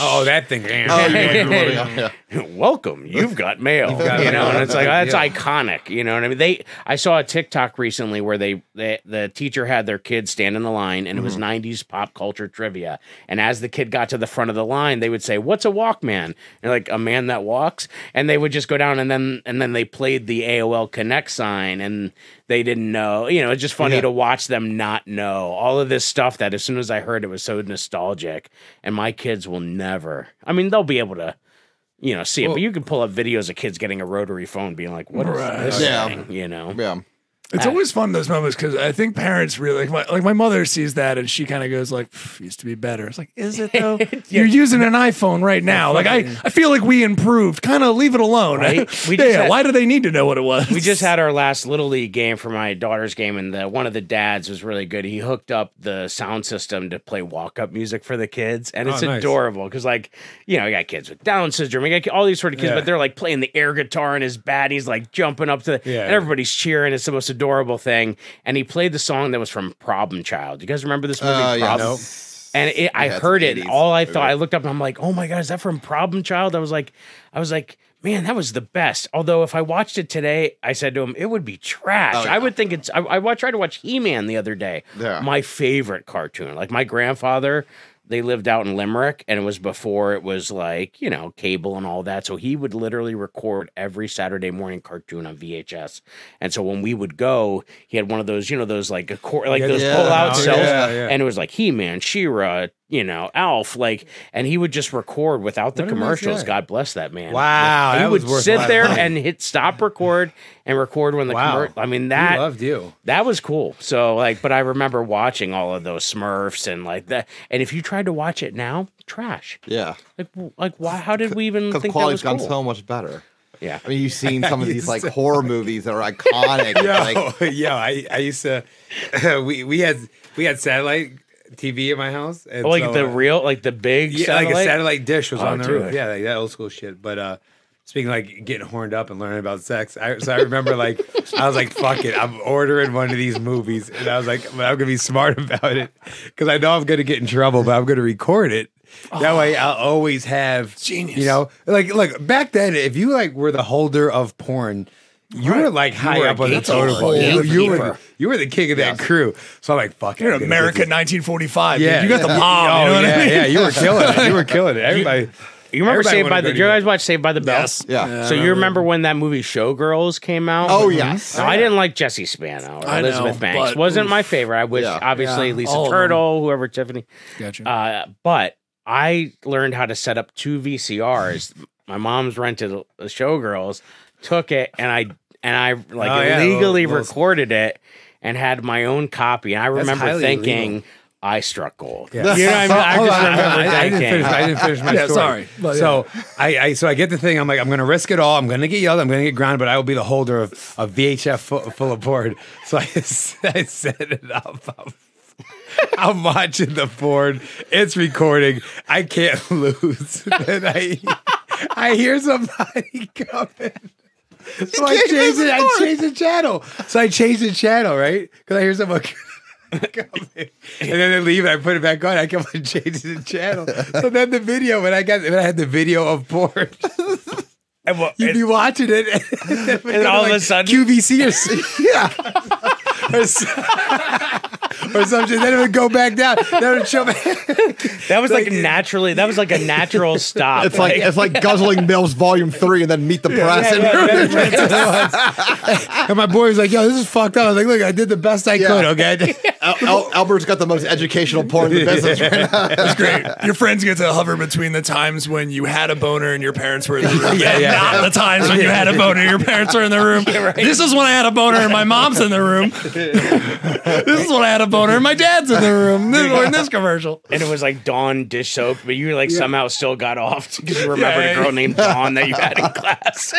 Oh, that thing. Oh, yeah, yeah. welcome you've got mail got you know mail. and it's like That's a that's big deal. iconic you know what i mean they i saw a tiktok recently where they, they the teacher had their kid stand in the line and it was Mm-hmm. 90s pop culture trivia and as the kid got to the front of the line they would say what's a walkman and like a man that walks and they would just go down and then and then they played the aol connect sign and they didn't know you know it's just funny Yeah. to watch them not know all of this stuff that as soon as i heard it was so nostalgic and my kids will never i mean they'll be able to you know, see it. but you can pull up videos of kids getting a rotary phone, being like, "What is Right. this Yeah. thing?" You know, Yeah. It's Ah. always fun those moments because I think parents really like my like my mother sees that and she kind of goes like "Pff, used to be better. It's like is it though? You're using an iPhone right now. Like I I feel like we improved. Kind of leave it alone. Right? We yeah. had- why do they need to know what it was? we just had our last little league game for my daughter's game, and the one of the dads was really good. He hooked up the sound system to play walk up music for the kids, and it's Oh, nice. adorable because, like, you know, you got kids with Down syndrome, you got all these sort of kids, Yeah. but they're like playing the air guitar in his bat. He's like jumping up to, Yeah. and everybody's cheering. It's the most adorable thing. And he played the song that was from Problem Child. You guys remember this movie? Uh, yeah. Problem? And it, I Yeah, heard it. 80s All I thought, movie. I looked up and I'm like, oh my god, is that from Problem Child? I was like, I was like, man, that was the best. Although if I watched it today, I said to him, it would be trash. Oh, yeah. I would think it's. I, I tried to watch He Man the other day. Yeah. My favorite cartoon. Like my grandfather. They lived out in Limerick, and it was before it was like you know cable and all that. So he would literally record every Saturday morning cartoon on VHS. And so when we would go, he had one of those, you know, those like a cor- like Yeah, those yeah. pull out Oh, cells, yeah, yeah. and it was like He Man, She-Ra, you know, Alf, like, and he would just record without the What commercials. God bless that man. Wow, he would was worth a sit there and hit stop record and record when the Wow. commer- I mean He that loved you. that was cool. So like, but I remember watching all of those Smurfs and like that. And if you tried to watch it now, trash. Yeah. Like, like why? How did we even Because think that quality's was gone cool? so much better. yeah. I mean, you've seen some of these like horror movies that are iconic. It's Yo, like, yo, I, I used to we we had we had satellite TV at my house. And Oh, like so, the uh, real, like the big yeah, satellite. like a satellite dish was Oh, on the dude. roof. Yeah, like that old school shit. But uh speaking of, like getting horned up and learning about sex, I, so I remember like I was like, "Fuck it, I'm ordering one of these movies," and I was like, "But "I'm gonna be smart about it because I know I'm gonna get in trouble, but I'm gonna record it." That way, I'll always have Genius. You know, like like back then, if you like were the holder of porn. You were like high were up on the gatekeeper. totem pole. You, you were you were the king of that Yes. crew. So I'm like, fuck it. You're I'm America 1945. Yeah, Yeah, you got the bomb. Oh, you know what yeah, I mean? yeah, you were killing it. You were killing it. Everybody. you remember everybody Saved by the? you guys watch Saved by the Bell? Yes. Yeah. So you remember when that movie Showgirls came out? Oh, yes. Now, I didn't like Jesse Spano or I know, Elizabeth Banks. but- Wasn't my favorite. I wish, Yeah. obviously, Yeah, Lisa all. Turtle, whoever Tiffany. Gotcha. Uh, but I learned how to set up two VCRs. My mom's rented a Showgirls, took it, and I and I like Oh, yeah, illegally little- little- recorded it and had my own copy. And I remember thinking. illegal. I struck gold. Yeah. You know what I mean? I just on, remember I, I didn't finish. I didn't finish my Yeah, story. sorry, but yeah. so I, I, so I get the thing. I'm like, I'm gonna risk it all. I'm gonna get yelled. I'm gonna get grounded, but I will be the holder of a VHF full, full of board. So I, I set it up. I'm, I'm watching the board. It's recording. I can't lose. And I, I hear somebody coming. So I changed it. I changed the channel. So I changed the channel, right? Because I hear someone. And then they leave and I put it back on. I kept on changing the channel. So then the video, when I got when I had the video of porn, And you'd be watching it and, And all of a sudden- QVC or yeah. Or, something. Then it would go back down. Then would show me. That was like, naturally. That was like a natural stop. It's like it's like guzzling Mills Volume Three, and then Meet the Press. and and my boy was like, "Yo, this is fucked up." I was like, "Look, I did the best I Yeah. could." Okay. Al- Al- Albert's got the most educational porn in the business right now. That's great. Your friends get to hover between the times when you had a boner and your parents were in the room, Yeah, yeah, not yeah. the times when you had a boner and your parents were in the room. Right. This is when I had a boner and my mom's in the room. this is when I had a boner my dad's in the room. This, we're in this commercial. and it was like Dawn dish soap, but you like somehow still got off because you remembered Yeah, a girl named Dawn that you had in class.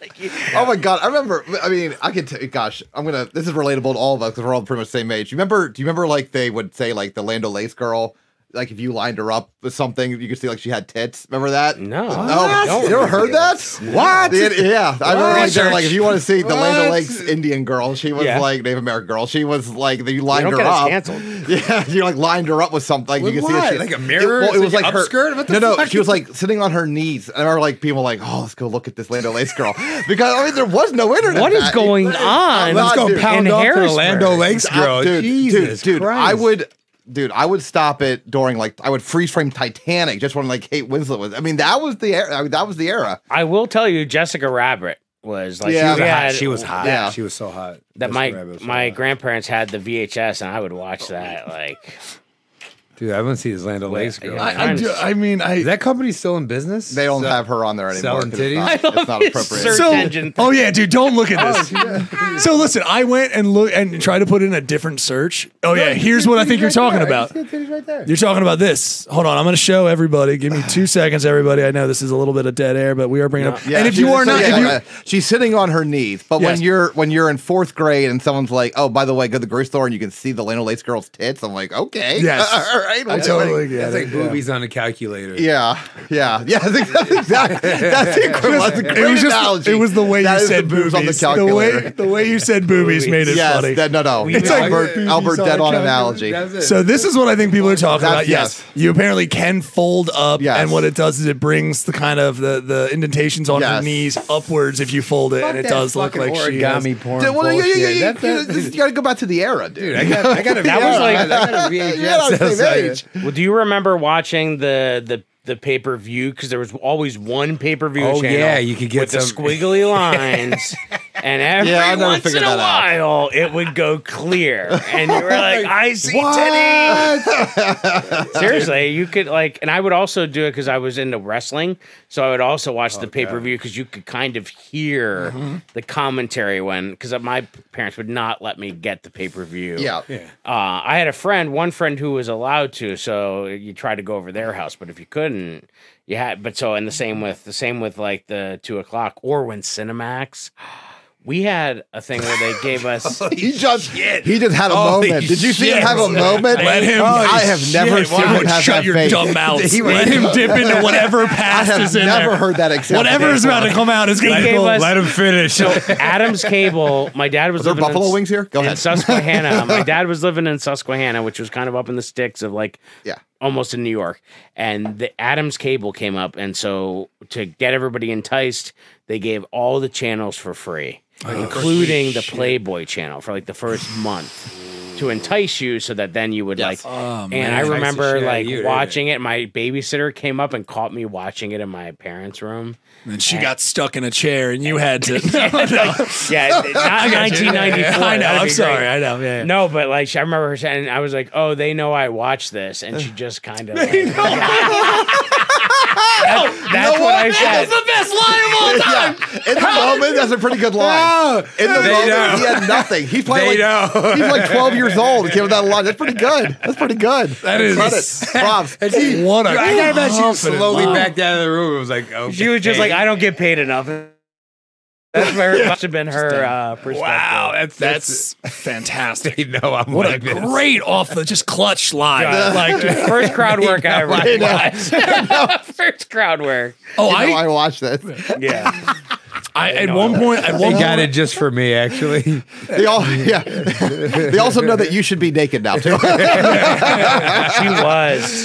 like, you- Oh my god, I remember. I mean, I could. T- gosh, I'm gonna. This is relatable to all of us because we're all pretty much the same age. You remember? Do you remember like they would say like the Lando Lace girl? Like if you lined her up with something, you could see like she had tits. Remember that? No. Oh, no. You ever heard that? What? yeah, I remember like, they're like if you want to see the Lando What? Lakes Indian girl, she was Yeah. like Native American girl. She was like you You lined don't her get up. canceled. Yeah, you like lined her up with something. Like With you can see what? that she, Like a mirror? It, well, it was Like like her upskirt? What no, no. fuck? She was like sitting on her knees. And I remember like people like, oh, let's go look at this Land O'Lakes girl because I mean there was no internet. What is going on? Let's Let's go dude, pound in off to the Lando Lakes girl. dude, Jesus dude, dude, Christ. I would, dude, I would stop it during like I would freeze frame Titanic just when like Kate Winslet was. I mean, that was the era. I mean, that was the era. I will tell you, Jessica Rabbit was like Yeah. we had- She was hot. Yeah. She was so hot. That Jessica my so my hot. grandparents had the VHS, and I would watch that. Like dude, I want to see this Land O'Lakes girl. I, I, do, I mean, I Is that company still in business? They don't So- have her on there anymore. selling 'cause it's titties? not, love it's not his appropriate. search so, engine. oh yeah, dude, don't look at this. Oh, so listen, I went and look and tried to put in a different search. Oh yeah, here's what I think you're talking about. You're talking about this. Hold on, I'm going to show everybody. Give me two seconds, everybody. I know this is a little bit of dead air, but we are bringing up. Yeah, and if she you was are not, sitting if you, on she's sitting on her knees. But Yes. when you're when you're in fourth grade and someone's like, "Oh, by the way, go to the grocery store and you can see the Lando Lace girl's tits," I'm like, "Okay, Yes. all right, I well, totally get That's it. like boobies on a calculator. Yeah, yeah, yeah. I think that's exactly that's the equivalent. That's a It was just analogy. it was the way That you said the boobs on the boobies. The, way calculator. the way you said boobies made it yes, funny. that, no, no. It's like- Albert, Albert dead on analogy. So this is what I think people are talking That's- about. Yes. yes. you apparently can fold up, Yes. and what it does is it brings the kind of the the indentations on her knees upwards if you fold it, and it does look like she has. origami porn. Dude, well, yeah, yeah, yeah, bullshit. yeah, That- you, gotta go back to the era, dude. dude, I got, I got a That was like- I got a VHS. Not the I'll same tell you. age. Well, do you remember watching the the the pay per view? Because there was always one pay per view Oh, channel. yeah, you could get with the squiggly lines, and every Yeah, I never once in a that out. while it would go clear, and you were like, "I see titties." Seriously, you could like, and I would also do it because I was into wrestling, so I would also watch Oh, the pay per view because you could kind of hear Mm-hmm. the commentary when because my parents would not let me get the pay per view. Yeah. Uh, I had a friend, one friend who was allowed to, so you try to go over their house, but if you couldn't, you had. But so, and the same with the same with like the two o'clock or when Cinemax We had a thing where they gave us. he just he just had a Holy moment. Did you see him shit. have a moment? Let him- I have never Shit, seen why him would have shut that your face. dumb mouth. He Let was- him dip into whatever I past have is in never there. heard that except Whatever is about to come out is going to gave us- Let him finish. So Adams Cable, my dad was Are there living buffalo in, wings here? Go in ahead. Susquehanna. my dad was living in Susquehanna, which was kind of up in the sticks of like Yeah. almost in New York. And the Adams Cable came up, and so to get everybody enticed, they gave all the channels for free, including the Playboy channel for like the first month. To entice you, so that then you would Yes. like, Oh, and man. I remember shit out of like you, watching it. My babysitter came up and caught me watching it in my parents' room. And she got stuck in a chair, and you had to. Yeah, not 1994. I know. I'm sorry. great. I know. Yeah. No, but like I remember her saying, I was like, "Oh, they know I watched this," and she just kind of. Like, That- that's what I said. the best line of all yeah. In the moment, that's a pretty good line. In the They moment, know. he had nothing. He's probably like, know. he's like 12 years old. He came with that line. That's pretty good. That's pretty good. That is- credit. Props. And she, What a I got that she confident slowly line. backed out of the room. It was like, okay. She was just like, "I don't get paid enough." That's where must have been her uh, perspective. wow, that's that's. That's fantastic. They know I'm What a like this. great off the just clutch line. God, Like, first crowd work I ever I know. watched. first crowd work. oh, You know, I, I watched this. Yeah. I at one point, at They got point, it just for me, actually. They all, yeah. they also know that you should be naked now too. She was.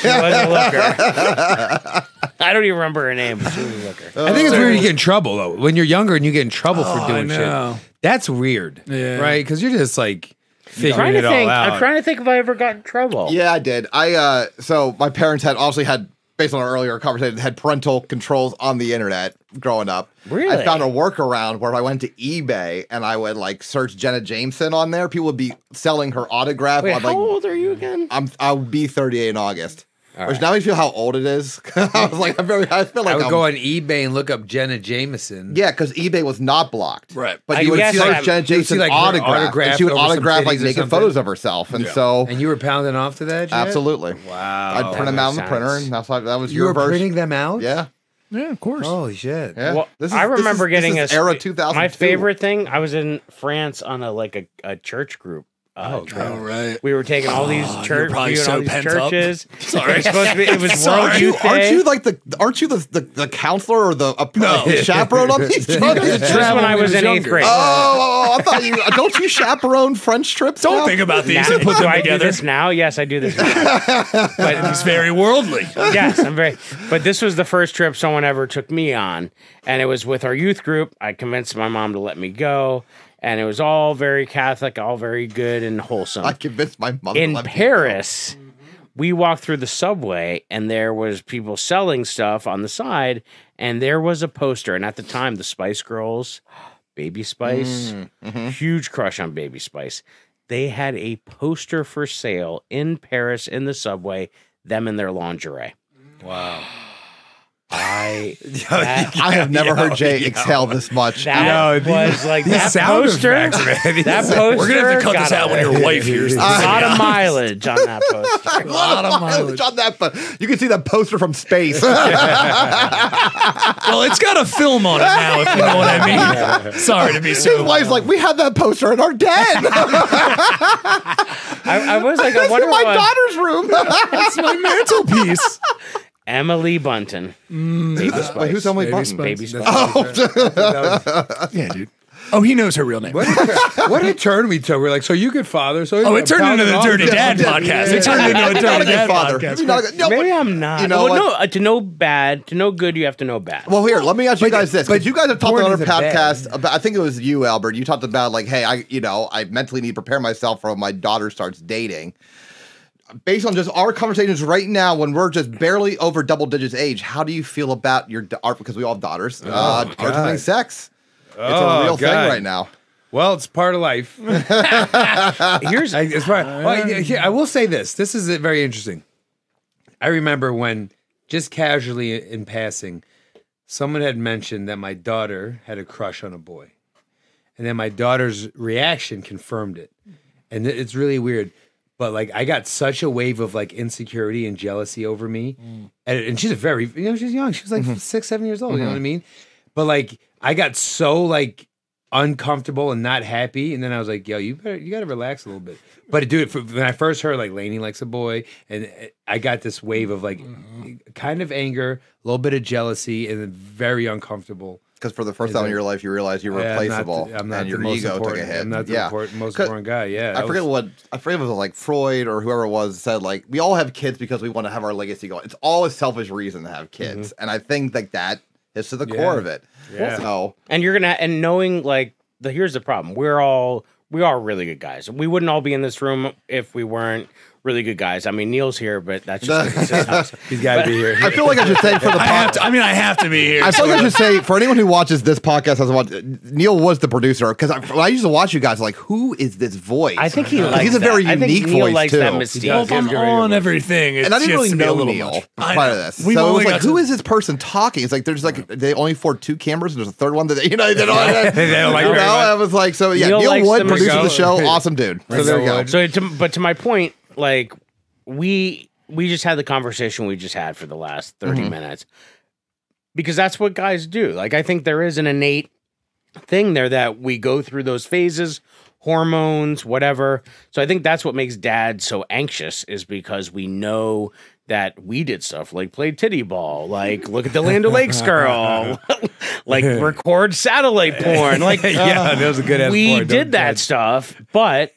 She was a looker. I don't even remember her name, but she was a looker. I think it's weird you get in trouble though. When you're younger and you get in trouble Oh, for I doing know. shit, that's weird, Yeah. right? Because you're just like figuring trying to it all think. out. I'm trying to think if I ever got in trouble. yeah, I did. I uh, so my parents had obviously had based on our earlier conversation had parental controls on the internet growing up. Really? I found a workaround where if I went to eBay and I would like search Jenna Jameson on there, people would be selling her autograph. Wait, on, how like old are you again? I'm I'll be 38 in August. Which now makes me feel how old it is. I was like, I'm very. I feel like I would I'm- go on eBay and look up Jenna Jameson. Yeah, because eBay was not blocked. Right. But I you would guess search I'm- Jenna you would see, Jameson like, her autograph, autograph and she would autograph like titties naked photos of herself, and so And you were pounding off to that? Jet? absolutely, Wow. I'd print them out on the printer, and that's why that was You your were version. printing them out? Yeah, yeah, of course. Holy shit. yeah. Well, This is- I this remember is- getting this is a era 2000. My favorite thing, I was in France on a like a, a church group. Uh, trip. Oh, right. We were taking all these Oh, you're church, probably viewing all these pent up. churches. Sorry. It was supposed to be. It was Sorry. World Aren't you, aren't you like the aren't you the the, the counselor or the uh, No. the chaperone on these trips? This was when I was in eighth grade. Oh, oh, oh, I thought you don't you chaperone French trips? Don't now? think about these Now, and put do them I do this now? Yes, I do this. Now. But he's very worldly. yes, I'm very. But this was the first trip someone ever took me on, and it was with our youth group. I convinced my mom to let me go, and it was all very Catholic, all very good and wholesome. I convinced my mother. in let me go. Paris, mm-hmm. we walked through the subway and there was people selling stuff on the side, and there was a poster. And at the time, the Spice Girls, Baby Spice, mm, mm-hmm. huge crush on Baby Spice. They had a poster for sale in Paris in the subway, them in their lingerie. Wow. I that, I have never heard Jay exhale this much. that No, was like that sound poster. Effects, man, that poster. We're gonna have to cut this out a- when your wife hears this. A lot of mileage on that poster. A lot of mileage. on that, but you can see that poster from space. Well, it's got a film on it now, if you know what I mean. Sorry to be His so. wife's like, we had that poster in our den. I, I was like, I That's wonder in my what daughter's room. It's my mantelpiece. Emily Bunton. Baby Spice. Wait, who's Emily Baby Bunton? Spice. Baby Spice. Oh, Yeah, dude. Oh, he knows her real name. What a, what a turn we took. We're like, so you good father. So Oh, it turned into the Dirty yeah, Dad podcast. yeah, It turned into a You're Dirty Dad father. podcast. You're not a good- no, Maybe but- I'm not. you know well, what? no, uh, to know bad, to know good, you have to know bad. Well, here, let me ask you guys this. but you guys have talked porn on other is a bad- podcast about, I think it was you, Albert. You talked about, like, hey, I, you know, I mentally need to prepare myself for when my daughter starts dating. Based on just our conversations right now, when we're just barely over double digits age, how do you feel about your, da- our, because we all have daughters, uh, daughters God. having sex? It's Oh, a real thing right now. Well, it's part of life. Here's I, it's part, well, yeah, here, I will say this. This is uh, very interesting. I remember when, just casually in passing, someone had mentioned that my daughter had a crush on a boy. And then my daughter's reaction confirmed it. And it's really weird. But like I got such a wave of like insecurity and jealousy over me. Mm. And, and she's a very, you know, she's young. She was like mm-hmm. six, seven years old. You know what I mm-hmm. mean? But like I got so like uncomfortable and not happy. And then I was like, yo, you better, you got to relax a little bit. But dude, for, when I first heard like Lainey likes a boy, and eh, I got this wave of like mm-hmm. kind of anger, a little bit of jealousy, and very uncomfortable. Because for the first time in your life, you realize you're Yeah, I'm not replaceable, I'm not, and the your most ego took a hit. I'm not the yeah. important, most 'Cause important guy. Yeah, I that forget was- what I forget if was like Freud or whoever it was said like we all have kids because we want to have our legacy going. It's all a selfish reason to have kids, mm-hmm. and I think like that is to the Yeah. core of it. Yeah. So and you're gonna and knowing like the here's the problem we're all we are really good guys we wouldn't all be in this room if we weren't really good guys i mean neil's here but that's just 'cause it's his house. He's got to be here. I feel like I should say for the I have podcast. to, I mean, I have to be here. I feel like I should say for anyone who watches this podcast hasn't watched. Neil was the producer because I, I used to watch you guys, like who is this voice? i think he 'Cause likes he's a that. very I think unique Neil voice likes too. that mystique well, I'm He has a very on good everything, it and I didn't gets really to a know Neil much. prior to this. We've so it was like, got who to- is this person talking? It's like there's like they only afford two cameras and there's a third one that you know they don't. They don't like you know. I was like, so yeah, Neil Neil, likes Wood them produces the show. Awesome dude. So there you go. So, but to my point, like we we just had the conversation we just had for the last 30 Mhm. minutes because that's what guys do. Like I think there is an innate thing there that we go through those phases, hormones, whatever. So I think that's what makes dad so anxious is because we know that we did stuff like play titty ball, like look at the Land Lakes girl, like record satellite porn, like yeah, that was a good. we board. did that judge. stuff, but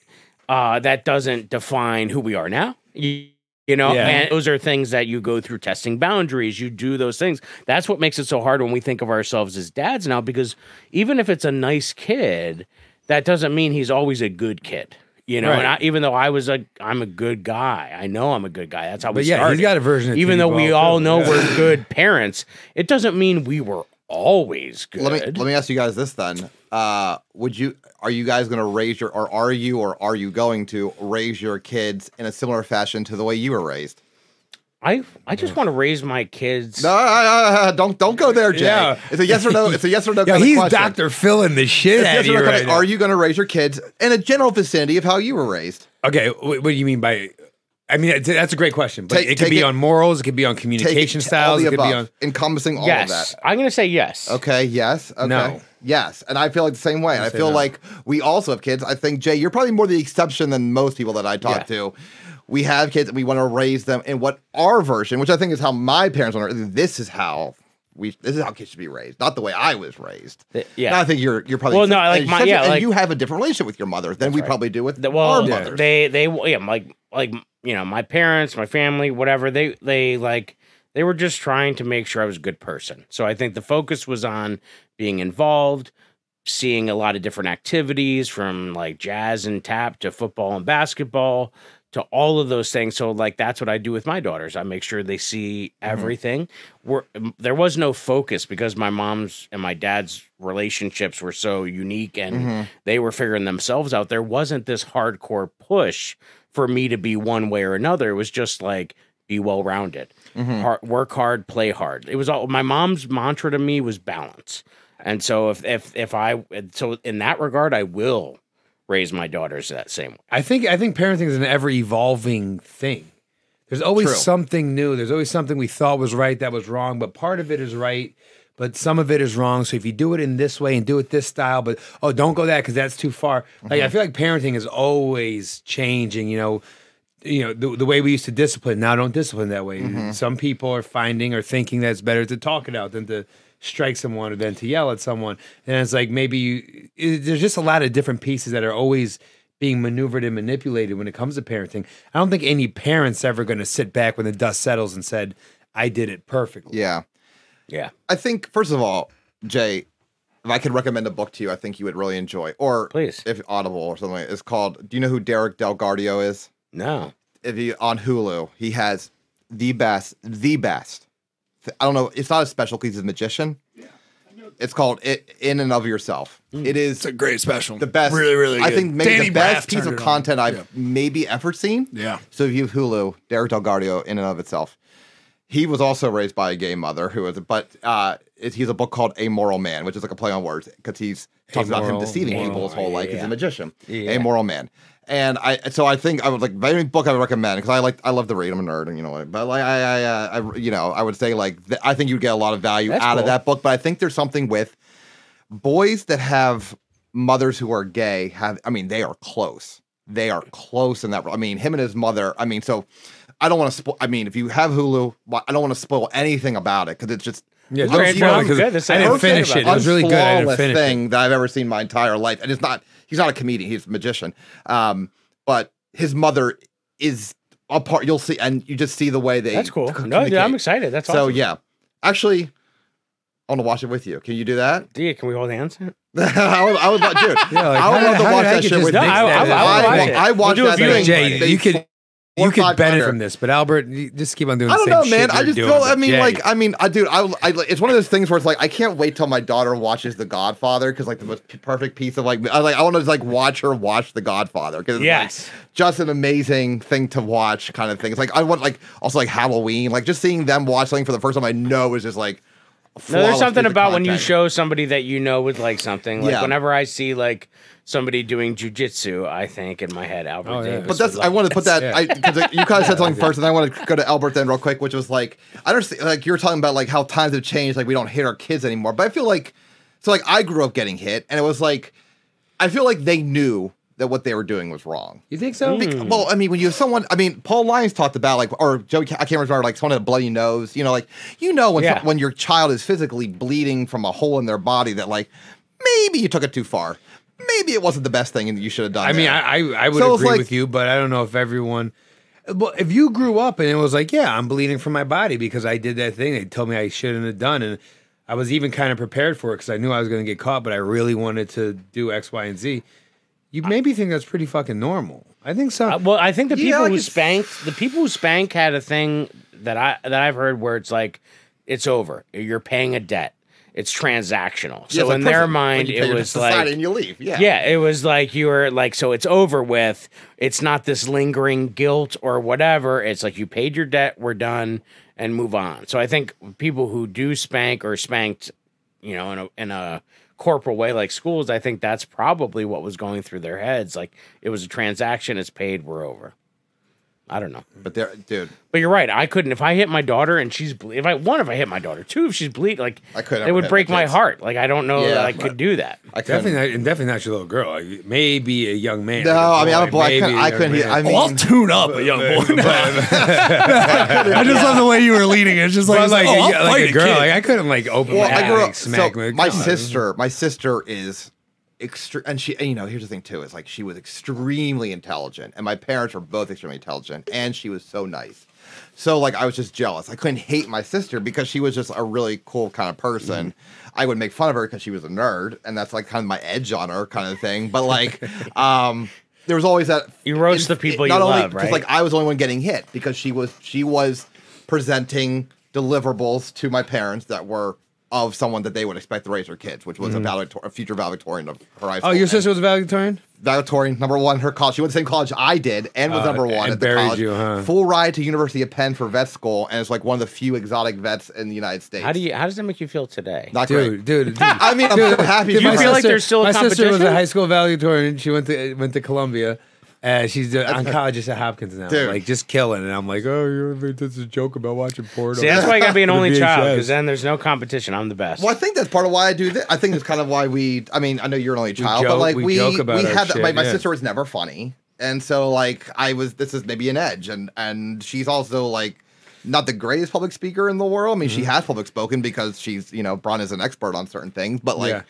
uh, that doesn't define who we are now. You, you know, Yeah. and those are things that you go through testing boundaries. You do those things. That's what makes it so hard when we think of ourselves as dads now, because even if it's a nice kid, that doesn't mean he's always a good kid. You know, and I, even though I was a, I'm a good guy. I know I'm a good guy. That's how But we yeah, started. he's got a version. Of even though we all know Yeah. we're good parents, it doesn't mean we were always good. Let me let me ask you guys this then. Uh, would you are you guys going to raise your or are you or are you going to raise your kids in a similar fashion to the way you were raised? I I just want to raise my kids. No, uh, uh, don't don't go there, Jay. Yeah. It's a yes or no. It's a yes or no. Yeah, kind he's. Doctor filling the shit It's out yes of you no kind right of- now. are you going to raise your kids in a general vicinity of how you were raised? Okay, wh- what do you mean by? I mean, that's- a great question. But Take- it could be it- on morals. It could be on communication all styles. It could above, be on. encompassing all yes, of that. I'm gonna say yes. Okay. Yes. Okay. No. Yes, and I feel like the same way. And I feel no. like we also have kids. I think Jay, you're probably more the exception than most people that I talk Yeah. to. We have kids, and we want to raise them in what our version, which I think is how my parents want to. This is how we. This is how kids should be raised, not the way I was raised. Yeah. I think you're you're probably Well, no, like my- yeah, and like- you have a different relationship with your mother than we right. probably do with The- our well, mothers. they they yeah like like you know my parents, my family, whatever they they like they were just trying to make sure I was a good person. So I think the focus was on being involved, seeing a lot of different activities from like jazz and tap to football and basketball to all of those things. So like that's what I do with my daughters. I make sure they see everything. We're, m- there was no focus because my mom's and my dad's relationships were so unique and Mhm. they were figuring themselves out. There wasn't this hardcore push for me to be one way or another. It was just like be well rounded, Mhm. hard, work hard, play hard. It was all my mom's mantra to me was balance. And so if if if I so in that regard, I will raise my daughters that same way. I think I think parenting is an ever evolving thing. There's always True. something new. There's always something we thought was right that was wrong, but part of it is right, but some of it is wrong. So if you do it in this way and do it this style, but oh, don't go that because that's too far. Like I mm-hmm. feel like parenting is always changing. You know, you know the, the way we used to discipline now don't discipline that way. Mm-hmm. Some people are finding or thinking that it's better to talk it out than to strike someone or then to yell at someone. And it's like maybe you, it, there's just a lot of different pieces that are always being maneuvered and manipulated when it comes to parenting. I don't think any parent's ever going to sit back when the dust settles and said, "I did it perfectly." Yeah. Yeah. I think first of all, Jay, if I could recommend a book to you, I think you would really enjoy. Or Please. if Audible or something, it's called. Do you know who Derek DelGaudio is? No. If you on Hulu, he has the best, the best. I don't know. It's not a special because he's a magician. Yeah. It's called "It In and of Yourself." It is It's a great special. the best. Really, really good. I think maybe Danny the best Braff piece of content I've Yeah. maybe ever seen. Yeah. So if you have Hulu, Derek DelGaudio, in and of itself, he was also raised by a gay mother who was, but uh, it, he's a book called A Moral Man, which is like a play on words because he's talks about him deceiving moral, people his whole life. He's a magician, Yeah. a moral man. And I, so I think I would like any book I would recommend because I like I love to read. I'm a nerd, and you know, but like I, I, uh, I you know, I would say like th- I think you'd get a lot of value That's out of that book. But I think there's something with boys that have mothers who are gay have. I mean, they are close. They are close in that. I mean, him and his mother. I mean, so I don't want to spoil. I mean, if you have Hulu, I don't want to spoil anything about it because it's just Yeah, Okay, don't spoil no, it 'cause I didn't finish it. It was really good. I didn't finish thing it. that I've ever seen in my entire life, and it's not. He's not a comedian. He's a magician. Um, but his mother is a part. You'll see, and you just see the way they. That's cool. No, yeah, I'm excited. That's awesome. So awesome. yeah, actually, I want to watch it with you. Can you do that? Yeah, can we hold hands? I would, I would, dude. Yeah, like, I would how love to watch did that shit with No, you. I- I- I would I, watch wa- it. I We'll watched do a that viewing thing. Jay, you could four you or could five benefit under. from this, but Albert, you just keep on doing. I don't same know, man. I just doing, feel. I mean, Jay- like, I mean, I dude, I, I, it's one of those things where it's like I can't wait till my daughter watches The Godfather because like the most p- perfect piece of like, I like, I want to just like watch her watch The Godfather because it's Yes. like, just an amazing thing to watch, kind of thing. It's like I want like also like Halloween, like just seeing them watch something for the first time. I know is just like. No, there's something piece of about when you show somebody that you know would like something. Like Yeah. whenever I see like somebody doing jujitsu, I think in my head Albert Oh, yeah. Davis. But that's would I want to put that Yeah. I you kind of said something first, and I want to go to Albert then real quick, which was like I understand like you're talking about like how times have changed, like we don't hit our kids anymore. But I feel like so like I grew up getting hit, and it was like I feel like they knew that what they were doing was wrong. You think so? Bec- hmm. Well, I mean, when you have someone, I mean, Paul Lyons talked about like, or Joey, I can't remember, like someone had a bloody nose. You know, like you know when Yeah. some- when your child is physically bleeding from a hole in their body that like maybe you took it too far. Maybe it wasn't the best thing, and you should have done. I mean, there. I I, I would So agree like- with you, but I don't know if everyone. Well, if you grew up and it was like, yeah, I'm bleeding from my body because I did that thing they told me I shouldn't have done, and I was even kind of prepared for it because I knew I was going to get caught, but I really wanted to do X, Y, and Z. You maybe think that's pretty fucking normal. I think so. Uh, well, I think the Yeah, people like who spanked, the people who spank had a thing that I that I've heard where it's like it's over. You're paying a debt. It's transactional. Yeah, So like in their. Mind, it was like and you leave. Yeah, yeah, it was like you were like, so it's over with. It's not this lingering guilt or whatever. It's like you paid your debt, we're done, and move on. So I think people who do spank or spanked, you know, in a in a corporal way like schools, I think that's probably what was going through their heads. Like it was a transaction, it's paid, we're over. I don't know. But there, dude, But you're right. I couldn't if I hit my daughter and she's ble- if I one if I hit my daughter, two if she's bleeding, like I couldn't it would break my my heart. Like I don't know Yeah, that I could do that. I couldn't. definitely, not, and definitely not your little girl. Like, maybe a young man. No, like I mean I'm a boy. I couldn't. I couldn't. I mean, Oh, I'll tune up a young boy. I just love the way you were leading. It's just like, like, like, oh, a, I'll like a girl, kid. like I couldn't like open well, my I grew up. like, smack so my sister, my sister is extreme, and she, and, you know, here's the thing too. Is like she was extremely intelligent, and my parents were both extremely intelligent, and she was so nice. So like I was just jealous. I couldn't hate my sister because she was just a really cool kind of person. Mm-hmm. I would make fun of her because she was a nerd, and that's like kind of my edge on her kind of thing. But like, um, there was always that You roast the people not you only, love, right? Like I was the only one getting hit because she was she was presenting deliverables to my parents that were of someone that they would expect to raise their kids, which was a, valedictor- a future valedictorian of her high school. Mm-hmm. Oh, your And sister was a valedictorian. valedictorian number one. Her college. She went to the same college I did, and was Uh, number one at the college. you, huh? Full ride to University of Penn for vet school, and it's like one of the few exotic vets in the United States. How do you? How does that make you feel today? Not Dude, great. dude, dude. I mean, I'm so happy. Did for you her. feel like there's still a my sister was a high school valedictorian. She went to went to Columbia. Uh, she's an oncologist at Hopkins now, Dude. like just killing. And I'm like, oh, you're this is a joke about watching porn. See, that's why you gotta be an only child because then there's no competition. I'm the best. Well, I think that's part of why I do this. I think it's kind of why we. I mean, I know you're an only child, but joke- like we we joke about we had shit, my, my yeah. sister was never funny, and so like I was. This is maybe an edge, and and she's also like not the greatest public speaker in the world. I mean, Mm-hmm. she has public spoken because she's you know Braun is an expert on certain things, but like Yeah.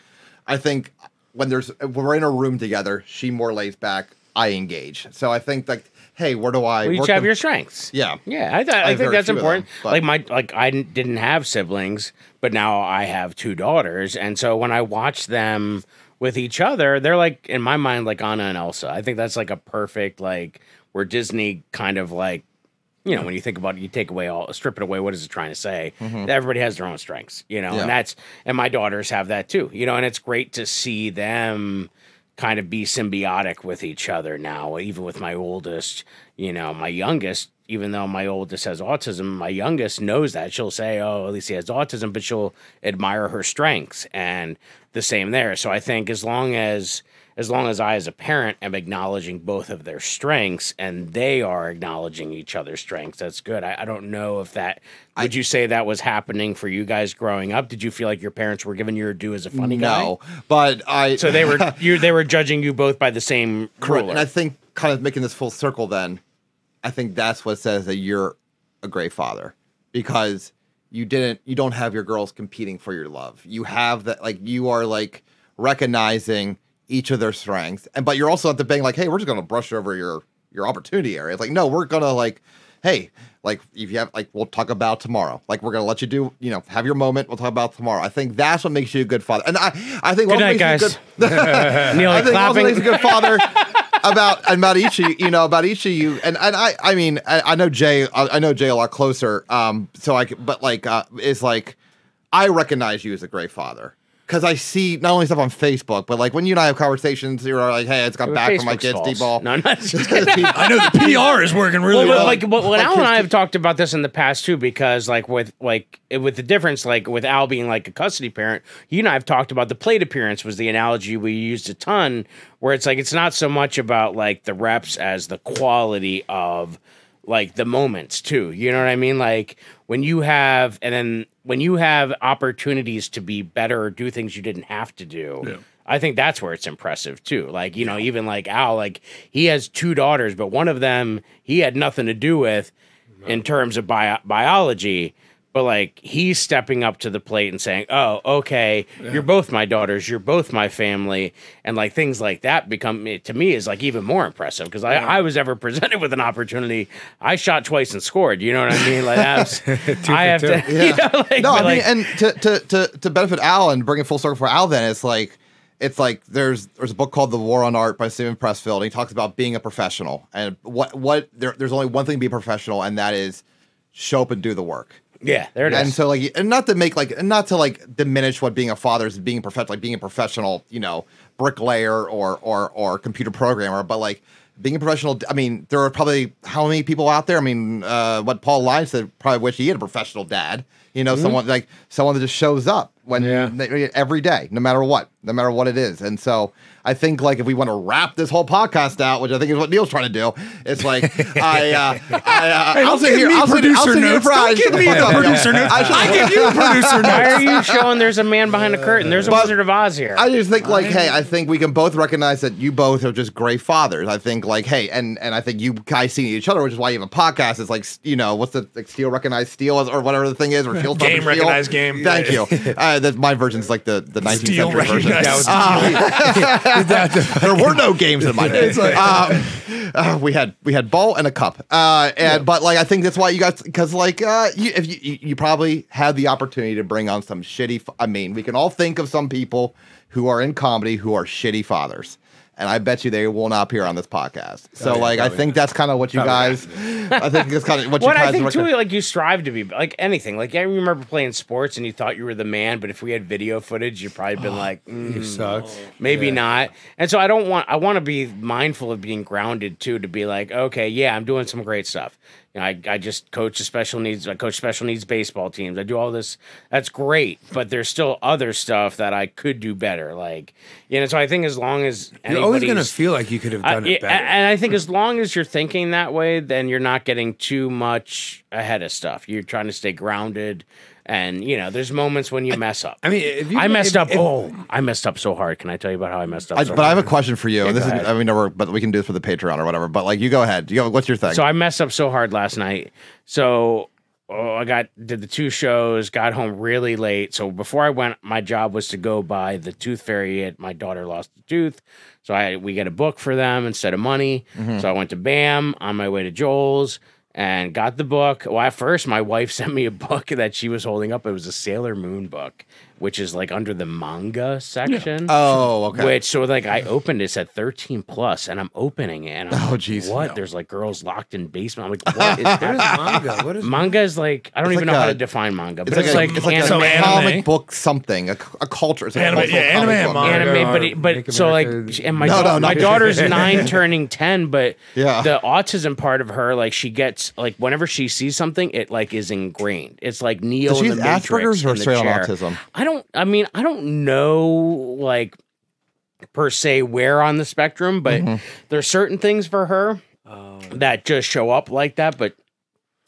I think when there's when we're in a room together, she more lays back. I engage. So I think like, hey, where do I? Well, each have the- your strengths. Yeah. Yeah, I, th- I I think that's important. them, like my like I didn't- have siblings, but now I have two daughters, and so when I watch them with each other, they're like in my mind like Anna and Elsa. I think that's like a perfect like where Disney kind of like you know when you think about it, you take away all strip it away. What is it trying to say? Everybody has their own strengths, you know, Mm-hmm. Yeah. and that's and my daughters have that too, you know, and it's great to see them kind of be symbiotic with each other now even with my oldest you know my youngest even though my oldest has autism my youngest knows that. She'll say oh at least he has autism but she'll admire her strengths and the same there. So i think as long as as long as I, as a parent, am acknowledging both of their strengths and they are acknowledging each other's strengths, that's good. I, I don't know if that. Would you say that was happening for you guys growing up? Did you feel like your parents were giving you your due as a funny guy? no, but I So they were you. They were judging you both by the same Correct. ruler. And I think kind of making this full circle then, I think that's what says that you're a great father because you didn't you don't have your girls competing for your love. You have that like you are like recognizing each of their strengths. And but you're also at the being like, hey, we're just gonna brush over your your opportunity area. It's like, no, we're gonna like, hey, like if you have like we'll talk about tomorrow. Like we're gonna let you do, you know, have your moment, we'll talk about tomorrow. I think that's what makes you a good father. And I I think Good what night, makes you a guys. good- Neil, I think clapping. makes a good father about about each of you, you know, about each of you. And and I I mean I, I know Jay I, I know Jay a lot closer. Um, so I but like uh, is like I recognize you as a great father. Because I see not only stuff on Facebook, but like when you and I have conversations, you're like, "Hey, it's got Well, back from my kids' false. D-ball." No, not just. I know the PR is working really well, well. like but when Like Al and I have talked about this in the past too, because like with like with the difference, like with Al being like a custody parent, you and I have talked about the plate appearance was the analogy we used a ton, where it's like it's not so much about like the reps as the quality of like the moments too. You know what I mean? Like when you have and then when you have opportunities to be better or do things you didn't have to do. I think that's where it's impressive too. Like, you know, even like Al, like he has two daughters, but one of them he had nothing to do with in terms of bio- biology. But like he's stepping up to the plate and saying, "Oh, okay, you're both my daughters, you're both my family," and like things like that become eh, to me is like even more impressive because I, I was ever presented with an opportunity, I shot twice and scored. You know what I mean? Like that's I have to, two. you know, like, no, I mean, like- and to, to to to benefit Al and bring it full circle for Al, then it's like it's like there's there's a book called The War of Art by Steven Pressfield. And he talks about being a professional and what what there, there's only one thing to be a professional, and that is show up and do the work. Yeah, there it is. And so like and not to make like not to like diminish what being a father is being a professional like being a professional, you know, bricklayer or or or computer programmer, but like being a professional I mean, there are probably how many people out there? I mean, uh what Paul Lyons said probably wish he had a professional dad. You know, someone like someone that just shows up when Yeah. every day, no matter what, no matter what it is. And so I think like if we want to wrap this whole podcast out, which I think is what Neil's trying to do, it's like I uh, I uh, Hey, I'll sit give here, I'll sit, I'll producer sit here Don't give me the the fuck up. producer notes. I should- I give you producer Why are you showing there's a man behind a curtain? There's a But- Wizard of Oz here. I just think like, hey, I think we can both recognize that you both are just great fathers. I think like, hey, and and I think you guys see each other, which is why you have a podcast. It's like, you know, what's the like steel recognized steel or whatever the thing is, or steel Game sharpened steel. game. Thank you. Uh, that's my version's like the the 19th century version. recognized Uh, there were no games in my day. um, uh, we had we had ball and a cup. Uh, and but like I think that's why you guys because like uh, you, if you, you you probably had the opportunity to bring on some shitty. f- I mean, we can all think of some people who are in comedy who are shitty fathers. And I bet you they will not appear on this podcast. So, yeah, like, I think that's kind of what you Probably guys. I think that's kind of what you guys. What guys. I think too, like you strive to be like anything. Like I remember playing sports and you thought you were the man, but if we had video footage, you'd probably been like, mm, You sucked. maybe Yeah. not. And so I don't want. I want to be mindful of being grounded too. To be like, okay, yeah, I'm doing some great stuff. You know, I, I just coach the special needs. I coach special needs baseball teams. I do all this. That's great, but there's still other stuff that I could do better. Like, you know, so I think as long as You're always gonna feel like you could have done yeah, it better. And I think as long as you're thinking that way, then you're not getting too much ahead of stuff. You're trying to stay grounded. And, you know, there's moments when you mess up. I mean, if you, I messed if- up. if- oh, I messed up so hard. Can I tell you about how I messed up? I, so but I have a question for you, and this go is ahead. I mean, never, but we can do this for the Patreon or whatever. But like, you go ahead. You go. What's your thing? So I messed up so hard last night. So oh, I got did the two shows, got home really late. So before I went, my job was to go buy the tooth fairy. At my daughter lost a tooth, so I we get a book for them instead of money. Mm-hmm. So I went to BAM on my way to Joel's. And got the book. Well, at first, my wife sent me a book that she was holding up. It was a Sailor Moon book, which is like under the manga section. oh, okay. Which so like I opened it, it said 13 plus, and I'm opening it, and I'm Oh, like, jeez. what? No. There's like girls locked in basement. I'm like, what is What is manga? What is manga is like I don't It's even like know how to define manga, but it's it's, like, like, a, it's like anime, a anime. comic book something, a, a culture. It's like Anime, a cultural yeah, comic anime book. and manga. anime, but it- but so like and my No, da- no, my daughter's nine turning ten, but Yeah. the autism part of her like she gets like whenever she sees something, it like is ingrained. It's like Neo Does she the have Matrix Asperger's or straight on autism? I don't. I mean, I don't know. Like, per se where on the spectrum, but Mm-hmm. there's certain things for her that just show up like that. But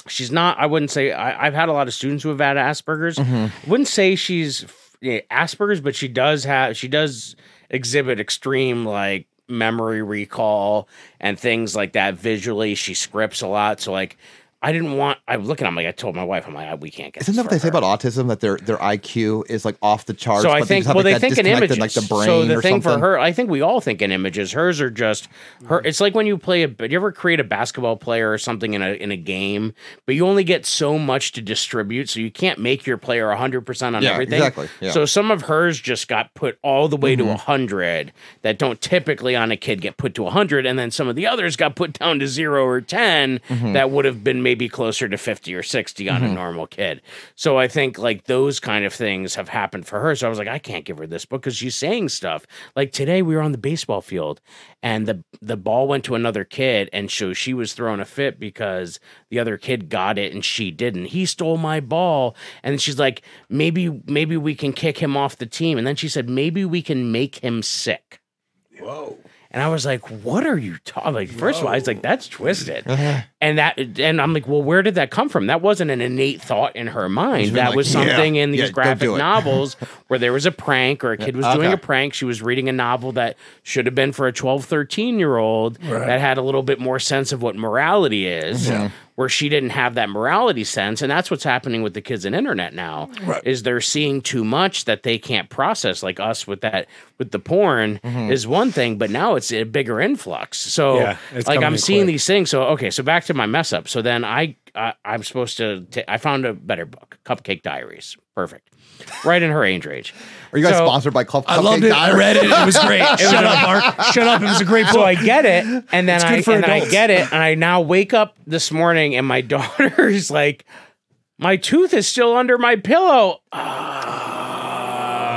she's not. I wouldn't say. I, I've had a lot of students who have had Asperger's. Mm-hmm. Wouldn't say she's Asperger's, but she does have. She does exhibit extreme like memory recall and things like that. Visually, she scripts a lot. So like. I didn't want. I'm looking. I'm like. I told my wife. I'm like. We can't get. Isn't that what they say about autism? That their their IQ is like off the charts. So I but think well like, they think in images. like the brain so the or thing something. for her, I think we all think in images. Hers are just her. It's like when you play a. You ever create a basketball player or something in a in a game, but you only get so much to distribute, so you can't make your player hundred percent on Yeah, everything. exactly, yeah. So some of hers just got put all the way Mm-hmm. to hundred that don't typically on a kid get put to hundred, and then some of the others got put down to zero or 10 Mm-hmm. that would have been maybe closer to fifty or sixty on a mm-hmm. normal kid. So I think like those kind of things have happened for her. So I was like, I can't give her this book because she's saying stuff. Like today we were on the baseball field and the the ball went to another kid, and so she was throwing a fit because the other kid got it and she didn't. He stole my ball, and she's like, maybe maybe we can kick him off the team. And then she said, maybe we can make him sick. Whoa. And I was like, "What are you talking?" Like, first of all, I was like, "That's twisted," uh-huh. and that, and I'm like, "Well, where did that come from? That wasn't an innate thought in her mind. That like, was yeah, something in these yeah, graphic novels where there was a prank or a kid was doing a prank. She was reading a novel that should have been for a 12, 13 year old that had a little bit more sense of what morality is." Where she didn't have that morality sense, and that's what's happening with the kids in internet now. Right. Is they're seeing too much that they can't process, like us with that with the porn Mm-hmm. is one thing, but now it's a bigger influx. So Yeah, like I'm seeing quick. these things. So okay, so back to my mess up. So then I uh, I'm supposed to ta- I found a better book, Cupcake Diaries. Perfect. Right in her age range. Are you guys So- sponsored by Club I loved Cupcake it. I read it. It was great. Shut up, Mark. Shut up. It was a great So book. I get it, and then I good for and I get it, and I now wake up this morning, and my daughter's like, "My tooth is still under my pillow." Ah,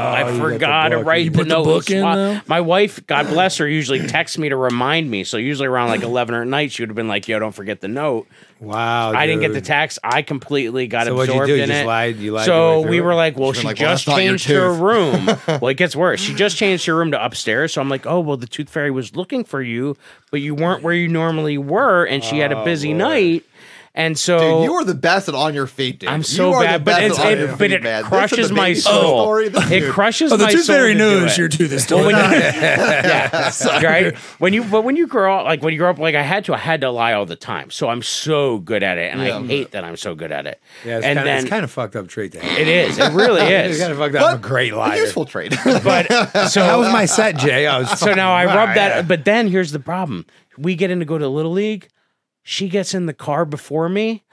I Oh, you got the forgot to book. write You the put the note. book in, though? My wife, God bless her, usually texts me to remind me. So usually around like eleven at night, she would have been like, "Yo, don't forget the note." Wow. I didn't get the dude. text. I completely got So what'd you absorbed do? You in just it. lied- you lied your way so through we it? were like, well, She's she like, well, just that's not your changed her tooth. room. well, it gets worse. She just changed her room to upstairs. So I'm like, oh, well, the tooth fairy was looking for you, but you weren't where you normally were, and she had a oh, busy night. And so Dude, you are the best at on your feet, dude. I'm so are bad, but best it's it, your but it man. Crushes my baby soul. story. This It crushes Oh, the my tooth soul fairy to do knows it. your tooth is Well, when you- it. yeah, right. When you but when you grow up, like when you grow up, like I had to, I had to lie all the time. So I'm so good at it, and I hate that I'm so good at it. Yeah, it's and kind of then it's kind of fucked up trait to it is, it really It's is. kind of fucked up. But I'm a great a liar. useful trait. But so That was my set, Jay. I was so now I rub that. But then here's the problem: we get in to go to little league. She gets in the car before me.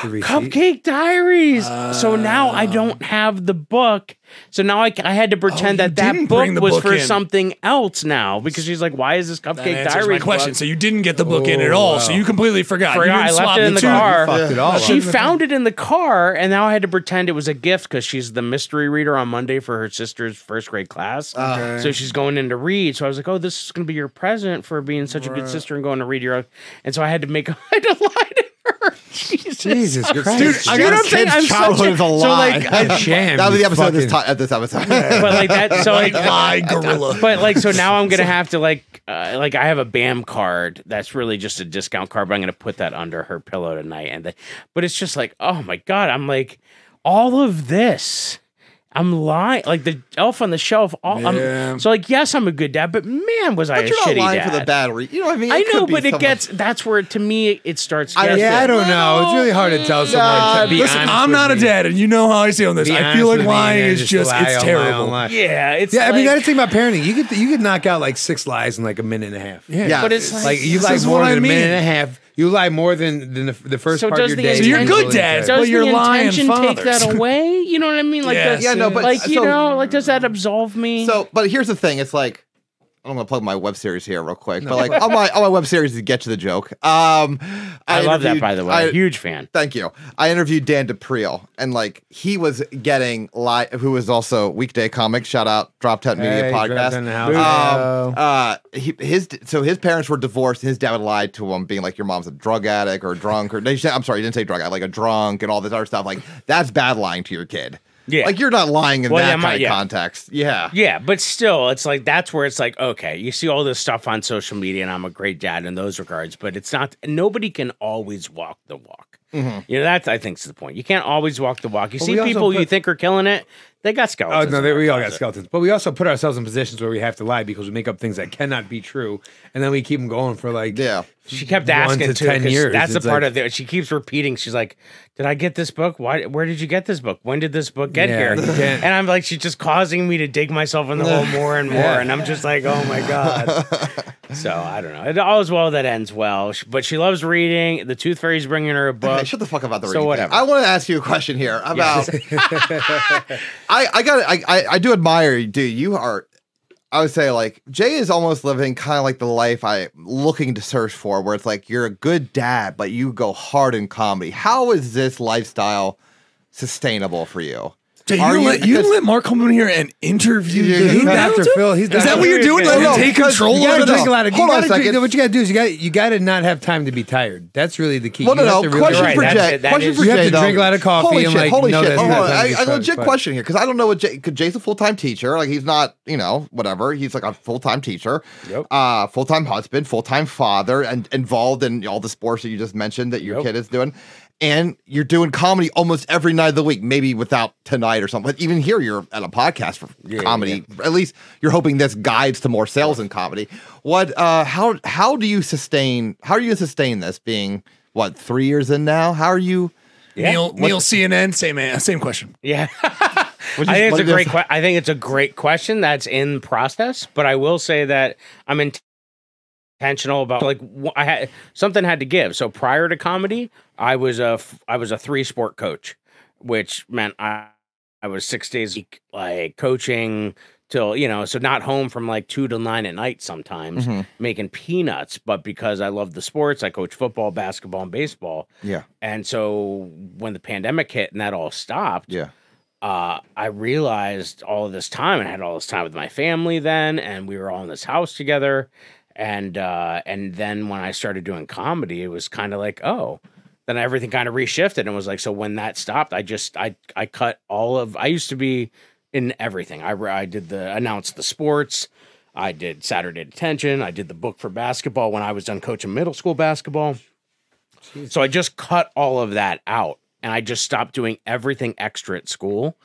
Cupcake Diaries. so now I ah. don't have the book. So now I, I had to pretend Oh, you that that didn't book bring the was book for in. something else now because she's like, why is this That Cupcake answers Diaries my question. book? So you didn't get the book in at Oh, all. wow. So you completely forgot. Forgot. You I didn't left swap it in the two. car. fucked it all She up. found it in the car, and now I had to pretend it was a gift because she's the mystery reader on Monday for her sister's first grade class. Ah. So she's going in to read. So I was like, "Oh, this is going to be your present for being such a good sister and going to read your." And so I had to make I had to lie to her. Jesus, Jesus Christ. Dude, I You know got what I'm saying? I'm such childhood a, a so like, I, Sham, That was the episode of this, fucking- of this episode. but like that. So like, lie, gorilla. but like so now I'm gonna have to like uh, like I have a BAM card that's really just a discount card, but I'm gonna put that under her pillow tonight. And the, but it's just like oh my god, I'm like all of this. I'm lying, like the elf on the shelf. All, Yeah. I'm, so like yes, I'm a good dad, but man, was I But a you're not shitty lying dad. for the battery. You know what I mean? I It could know, be but it someone- gets that's where to me it starts. I- Yeah, I don't know. It's really hard to tell someone Nah, to be Listen, I'm with not a dad, and you know how I say on this. Be I feel like with me lying is just lie it's on my own terrible. lie. Yeah, it's Yeah, I mean, like- that's the thing about parenting. You could you could knock out like six lies in like a minute and a half. Yeah, but it's like, Like you This lie is more what than I a minute and a half. You lie more than, than the, the first So part of does your the day. So you're good intention- dad. Does Well, you're the lying intention take father, that away? You know what I mean? Like, Yes. does, Yeah, no, but- like you so- know, like does that absolve me? So, but here's the thing. It's like I'm gonna plug my web series here real quick. But like on my on my web series to get to the joke. Um, I, love that, by the way. I- Huge fan. Thank you. I interviewed Dan DePriel, and like he was getting live, who was also weekday comic. Shout out DropTent Media Hey, podcast. Tent in the house. Um, uh, he, his so his parents were divorced. His dad would lie to him, being like, "Your mom's a drug addict or drunk," or I'm sorry, he didn't say drug addict, like a drunk and all this other stuff. Like that's bad lying to your kid. Yeah. Like you're not lying in Well, that yeah, kind my- of yeah. context. Yeah. Yeah, but still, it's like that's where it's like, okay, you see all this stuff on social media, and I'm a great dad in those regards, but it's not. Nobody can always walk the walk. Mm-hmm. You know, that's I think is the point. You can't always walk the walk. You Well, see people you think are killing it, they got skeletons. Oh no, they, we all got closet. skeletons, but we also put ourselves in positions where we have to lie because we make up things that cannot be true, and then we keep them going for like Yeah. She kept asking to too, 10 'cause years. That's the part like- of it. She keeps repeating. She's like, "Did I get this book? Why? Where did you get this book? When did this book get Yeah, here?" And I'm like, she's just causing me to dig myself in the hole more and more, Yeah. and I'm just like, "Oh my god." so I don't know. It all's well that ends well. But she loves reading. The Tooth Fairy's bringing her a book. Hey, shut the fuck up about the So reading thing. whatever. I want to ask you a question here about. I I got I, I I do admire you, dude. You are. I would say like Jay is almost living kind of like the life I'm looking to search for, where it's like you're a good dad, but you go hard in comedy. How is this lifestyle sustainable for you? Jay, you, you- let, you let Mark come in here and interview Yeah, you. he's Dr. Phil. He's Is that what you're doing? Let no, him take control you You of gotta it? no, drink a lot of. hold you on a gotta drink, second. what you gotta do is you got to you got to not have time to be tired. That's really the key. Well, no, have no. really- Question Right, for Jay. That Question is- for You have to though. drink a lot of coffee Holy shit! like, holy know shit! Hold on. I, legit fun. question here because I don't know what Jay. Cause Jay's a full time teacher. Like he's not, you know, whatever. He's like a full time teacher, Yep. uh, full time husband, full time father, and involved in all the sports that you just mentioned that your kid is doing. And you're doing comedy almost every night of the week, maybe without tonight or something. But even here, you're at a podcast for Yeah, comedy. At least you're hoping this guides to more sales in comedy. What? Uh, how? How do you sustain? How are you gonna sustain this? Being what three years in now? How are you? Yeah. Neil, Neil CNN, same man, same question. Yeah. What'd I think it's a great. Que- I think it's a great question that's in process. But I will say that I'm in- intentional about like I had something had to give. So prior to comedy, I was a f- I was a three sport coach, which meant I I was six days a week like coaching till you know so not home from like two to nine at night sometimes Mhm. making peanuts but because i love the sports i coach football basketball and baseball Yeah. and so when the pandemic hit and that all stopped Yeah. uh, I realized all of this time and I had all this time with my family then, and we were all in this house together. And uh, and then when I started doing comedy, it was kind of like, oh, then everything kind of reshifted and was like, so when that stopped, I just I I cut all of. I used to be in everything. I I did the announced the sports. I did Saturday Detention. I did the book for basketball when I was done coaching middle school basketball. So I just cut all of that out and I just stopped doing everything extra at school.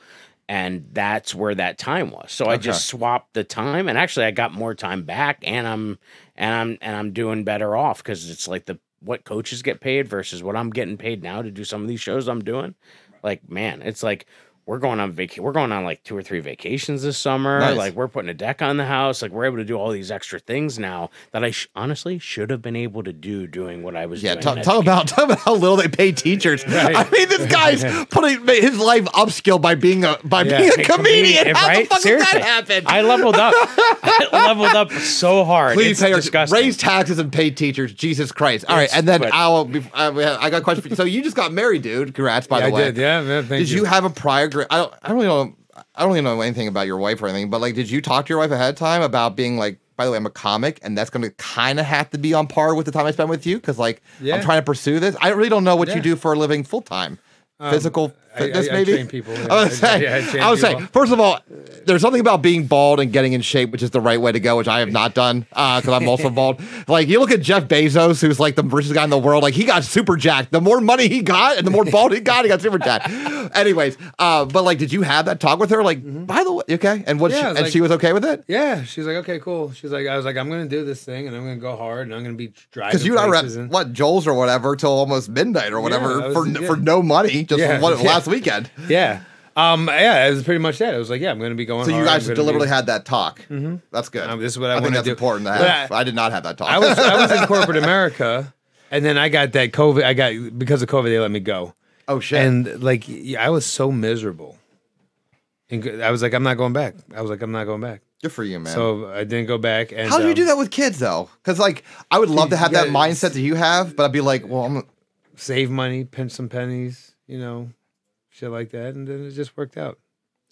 And that's where that time was. So I just swapped the time and actually I got more time back and I'm and I'm and I'm doing better off because it's like the what coaches get paid versus what I'm getting paid now to do some of these shows I'm doing. Like, man, it's like we're going on vac we're going on like two or three vacations this summer. Nice. Like we're putting a deck on the house. Like we're able to do all these extra things now that I sh- honestly should have been able to do doing what I was Yeah, doing. talk, talk about talk about how little they pay teachers. I mean, this guy's putting his life upskill by being a by Yeah. being a Hey, comedian. comedian, How right? the fuck Seriously. does that happen? I leveled up. I leveled up so hard. Please pay our, disgusting. raise taxes and pay teachers. Jesus Christ! All right, It's- and then but- I'll. Be, I, uh, I got a question for you. So you just got married, dude. Congrats, by Yeah, the way. I did. Yeah, man, thank Did you have a prior? I don't. I don't really know. I don't really know anything about your wife or anything. But like, did you talk to your wife ahead of time about being like? By the way, I'm a comic, and that's going to kind of have to be on par with the time I spend with you because, like, Yeah. I'm trying to pursue this. I really don't know what you do for a living full time. Um, Physical I- fitness, I- I maybe. train people, yeah. I was I- saying. yeah, I I was saying. First of all, there's something about being bald and getting in shape, which is the right way to go, which I have not done because I'm also bald. Like you look at Jeff Bezos, who's like the richest guy in the world. Like he got super jacked. The more money he got, and the more bald he got, he got super jacked. Anyways, uh, but like, did you have that talk with her? Like, by the way, okay, and what? Mm-hmm. Yeah, she, was and like- she was okay with it. Yeah, she's like, okay, cool. She's like, I was like, I'm gonna do this thing, and I'm gonna go hard, and I'm gonna be driving. Because you I were at and- what Joel's or whatever till almost midnight or whatever that was- for yeah. for no money, just Yeah, one, yeah. Last weekend. Yeah, um, yeah, it was pretty much that. It was like, yeah, I'm gonna be going. So you hard, guys deliberately be- had that talk. Mm-hmm. That's good. Um, this is what I think that's do. important to have. I, I- did not have that talk. I was I was in corporate America, and then I got that COVID. I got because of COVID, they let me go, oh shit. and like I was so miserable. And I was like, I'm not going back. I was like, I'm not going back. good for you, man. So I didn't go back. And How do you um, do that with kids though? Because like I would love to have that mindset that you have, but I'd be like, well, I'm Save money, pinch some pennies, you know, shit like that, and then it just worked out.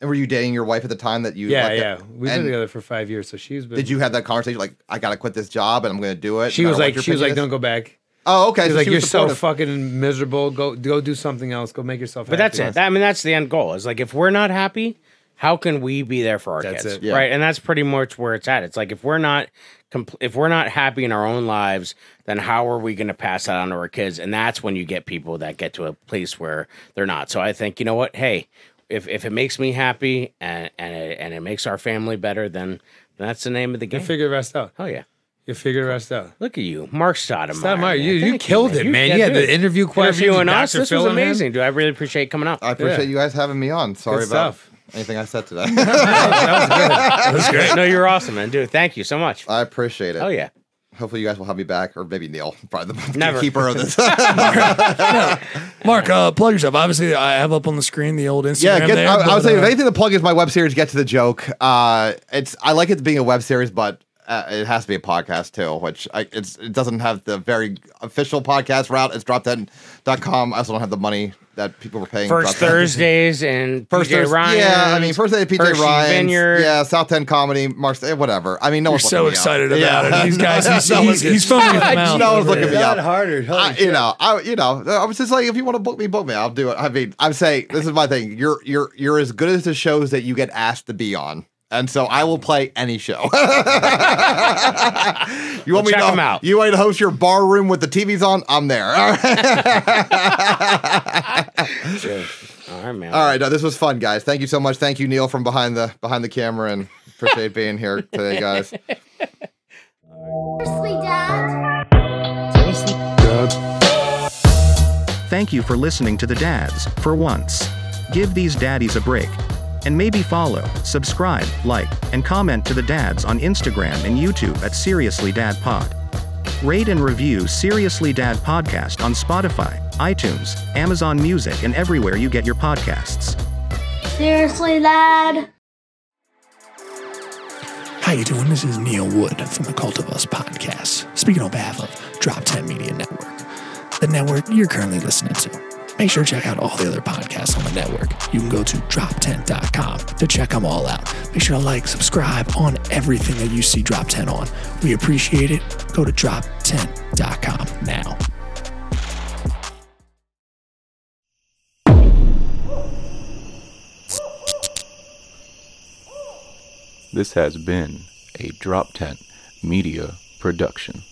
and were you dating your wife at the time that you? Yeah, yeah. that- We've been together for five years, so she's been. Did you have that conversation like I gotta quit this job and I'm gonna do it? She no was like, she was like, opinion don't go back. Oh, okay. He's so like, she you're was so fucking miserable. Go go do something else. Go make yourself. But that's it. I mean, that's the end goal. Is like if we're not happy, how can we be there for our That's kids, it. Yeah. right? And that's pretty much where it's at. It's like if we're not compl- if we're not happy in our own lives, then how are we going to pass that on to our kids? And that's when you get people that get to a place where they're not. So I think you know what? Hey, if if it makes me happy and and it, and it makes our family better, then that's the name of the game. You figure the rest out. Oh yeah. You figure the rest out. Look at you, Marc Staudenmaier. Staudenmaier, man. you- you Thank killed it, man. You had dude. the interview questions, Interviewing us. Dr. This Phil was and him. amazing, dude. I really appreciate coming out. I appreciate Yeah. you guys having me on. Sorry Good about stuff. Anything I said today. that was great. no, you're awesome, man, dude. Thank you so much. I appreciate it. Oh yeah. Hopefully, you guys will have me back, or maybe Neil, probably the Never. keeper of this. Marc, uh, plug yourself. Obviously, I have up on the screen the old Instagram. yeah, get, there, I, I but, would say if uh, anything the plug is my web series. Get to the joke. Uh, it's I like it being a web series, but uh, it has to be a podcast too, which I, it's it doesn't have the very official podcast route. It's droptent.com. I also don't have the money that people were paying. First DropTent. Thursdays and First PJ Thursday, Ryan. yeah. I mean, first day PJ Hershey Ryan, yeah, South Ten Comedy, March, eh, whatever. I mean, no You're one's so looking me excited about Yeah. it. These guys, he's, No he's, one's- he's foaming at the mouth. No one's looking there. me up. Harder. I, you know, I you know, I was just like, if you want to book me, book me. I'll do it. I mean, I'm saying this is my thing. You're you're you're as good as the shows that you get asked to be on. And so I will play any show. you want me check to 'em out. You want me to host your bar room with the TVs on? I'm there. All right, All right, man. All right no, this was fun, guys. Thank you so much. Thank you, Neil, from behind the behind the camera, and appreciate being here today, guys. Seriously, Dad? Seriously? Thank you for listening to the dads, for once. Give these daddies a break. And maybe follow, subscribe, like, and comment to the dads on Instagram and YouTube at Seriously Dad Pod. Rate and review Seriously Dad Podcast on Spotify, iTunes, Amazon Music, and everywhere you get your podcasts. Seriously, Dad? How you doing? This is Neil Wood from the Cult of Us podcast, speaking on behalf of DropTent Media Network, the network you're currently listening to. Make sure to check out all the other podcasts on the network. You can go to droptent.com to check them all out. Make sure to like, subscribe on everything that you see DropTent on. We appreciate it. Go to droptent.com now. This has been a DropTent Media Production.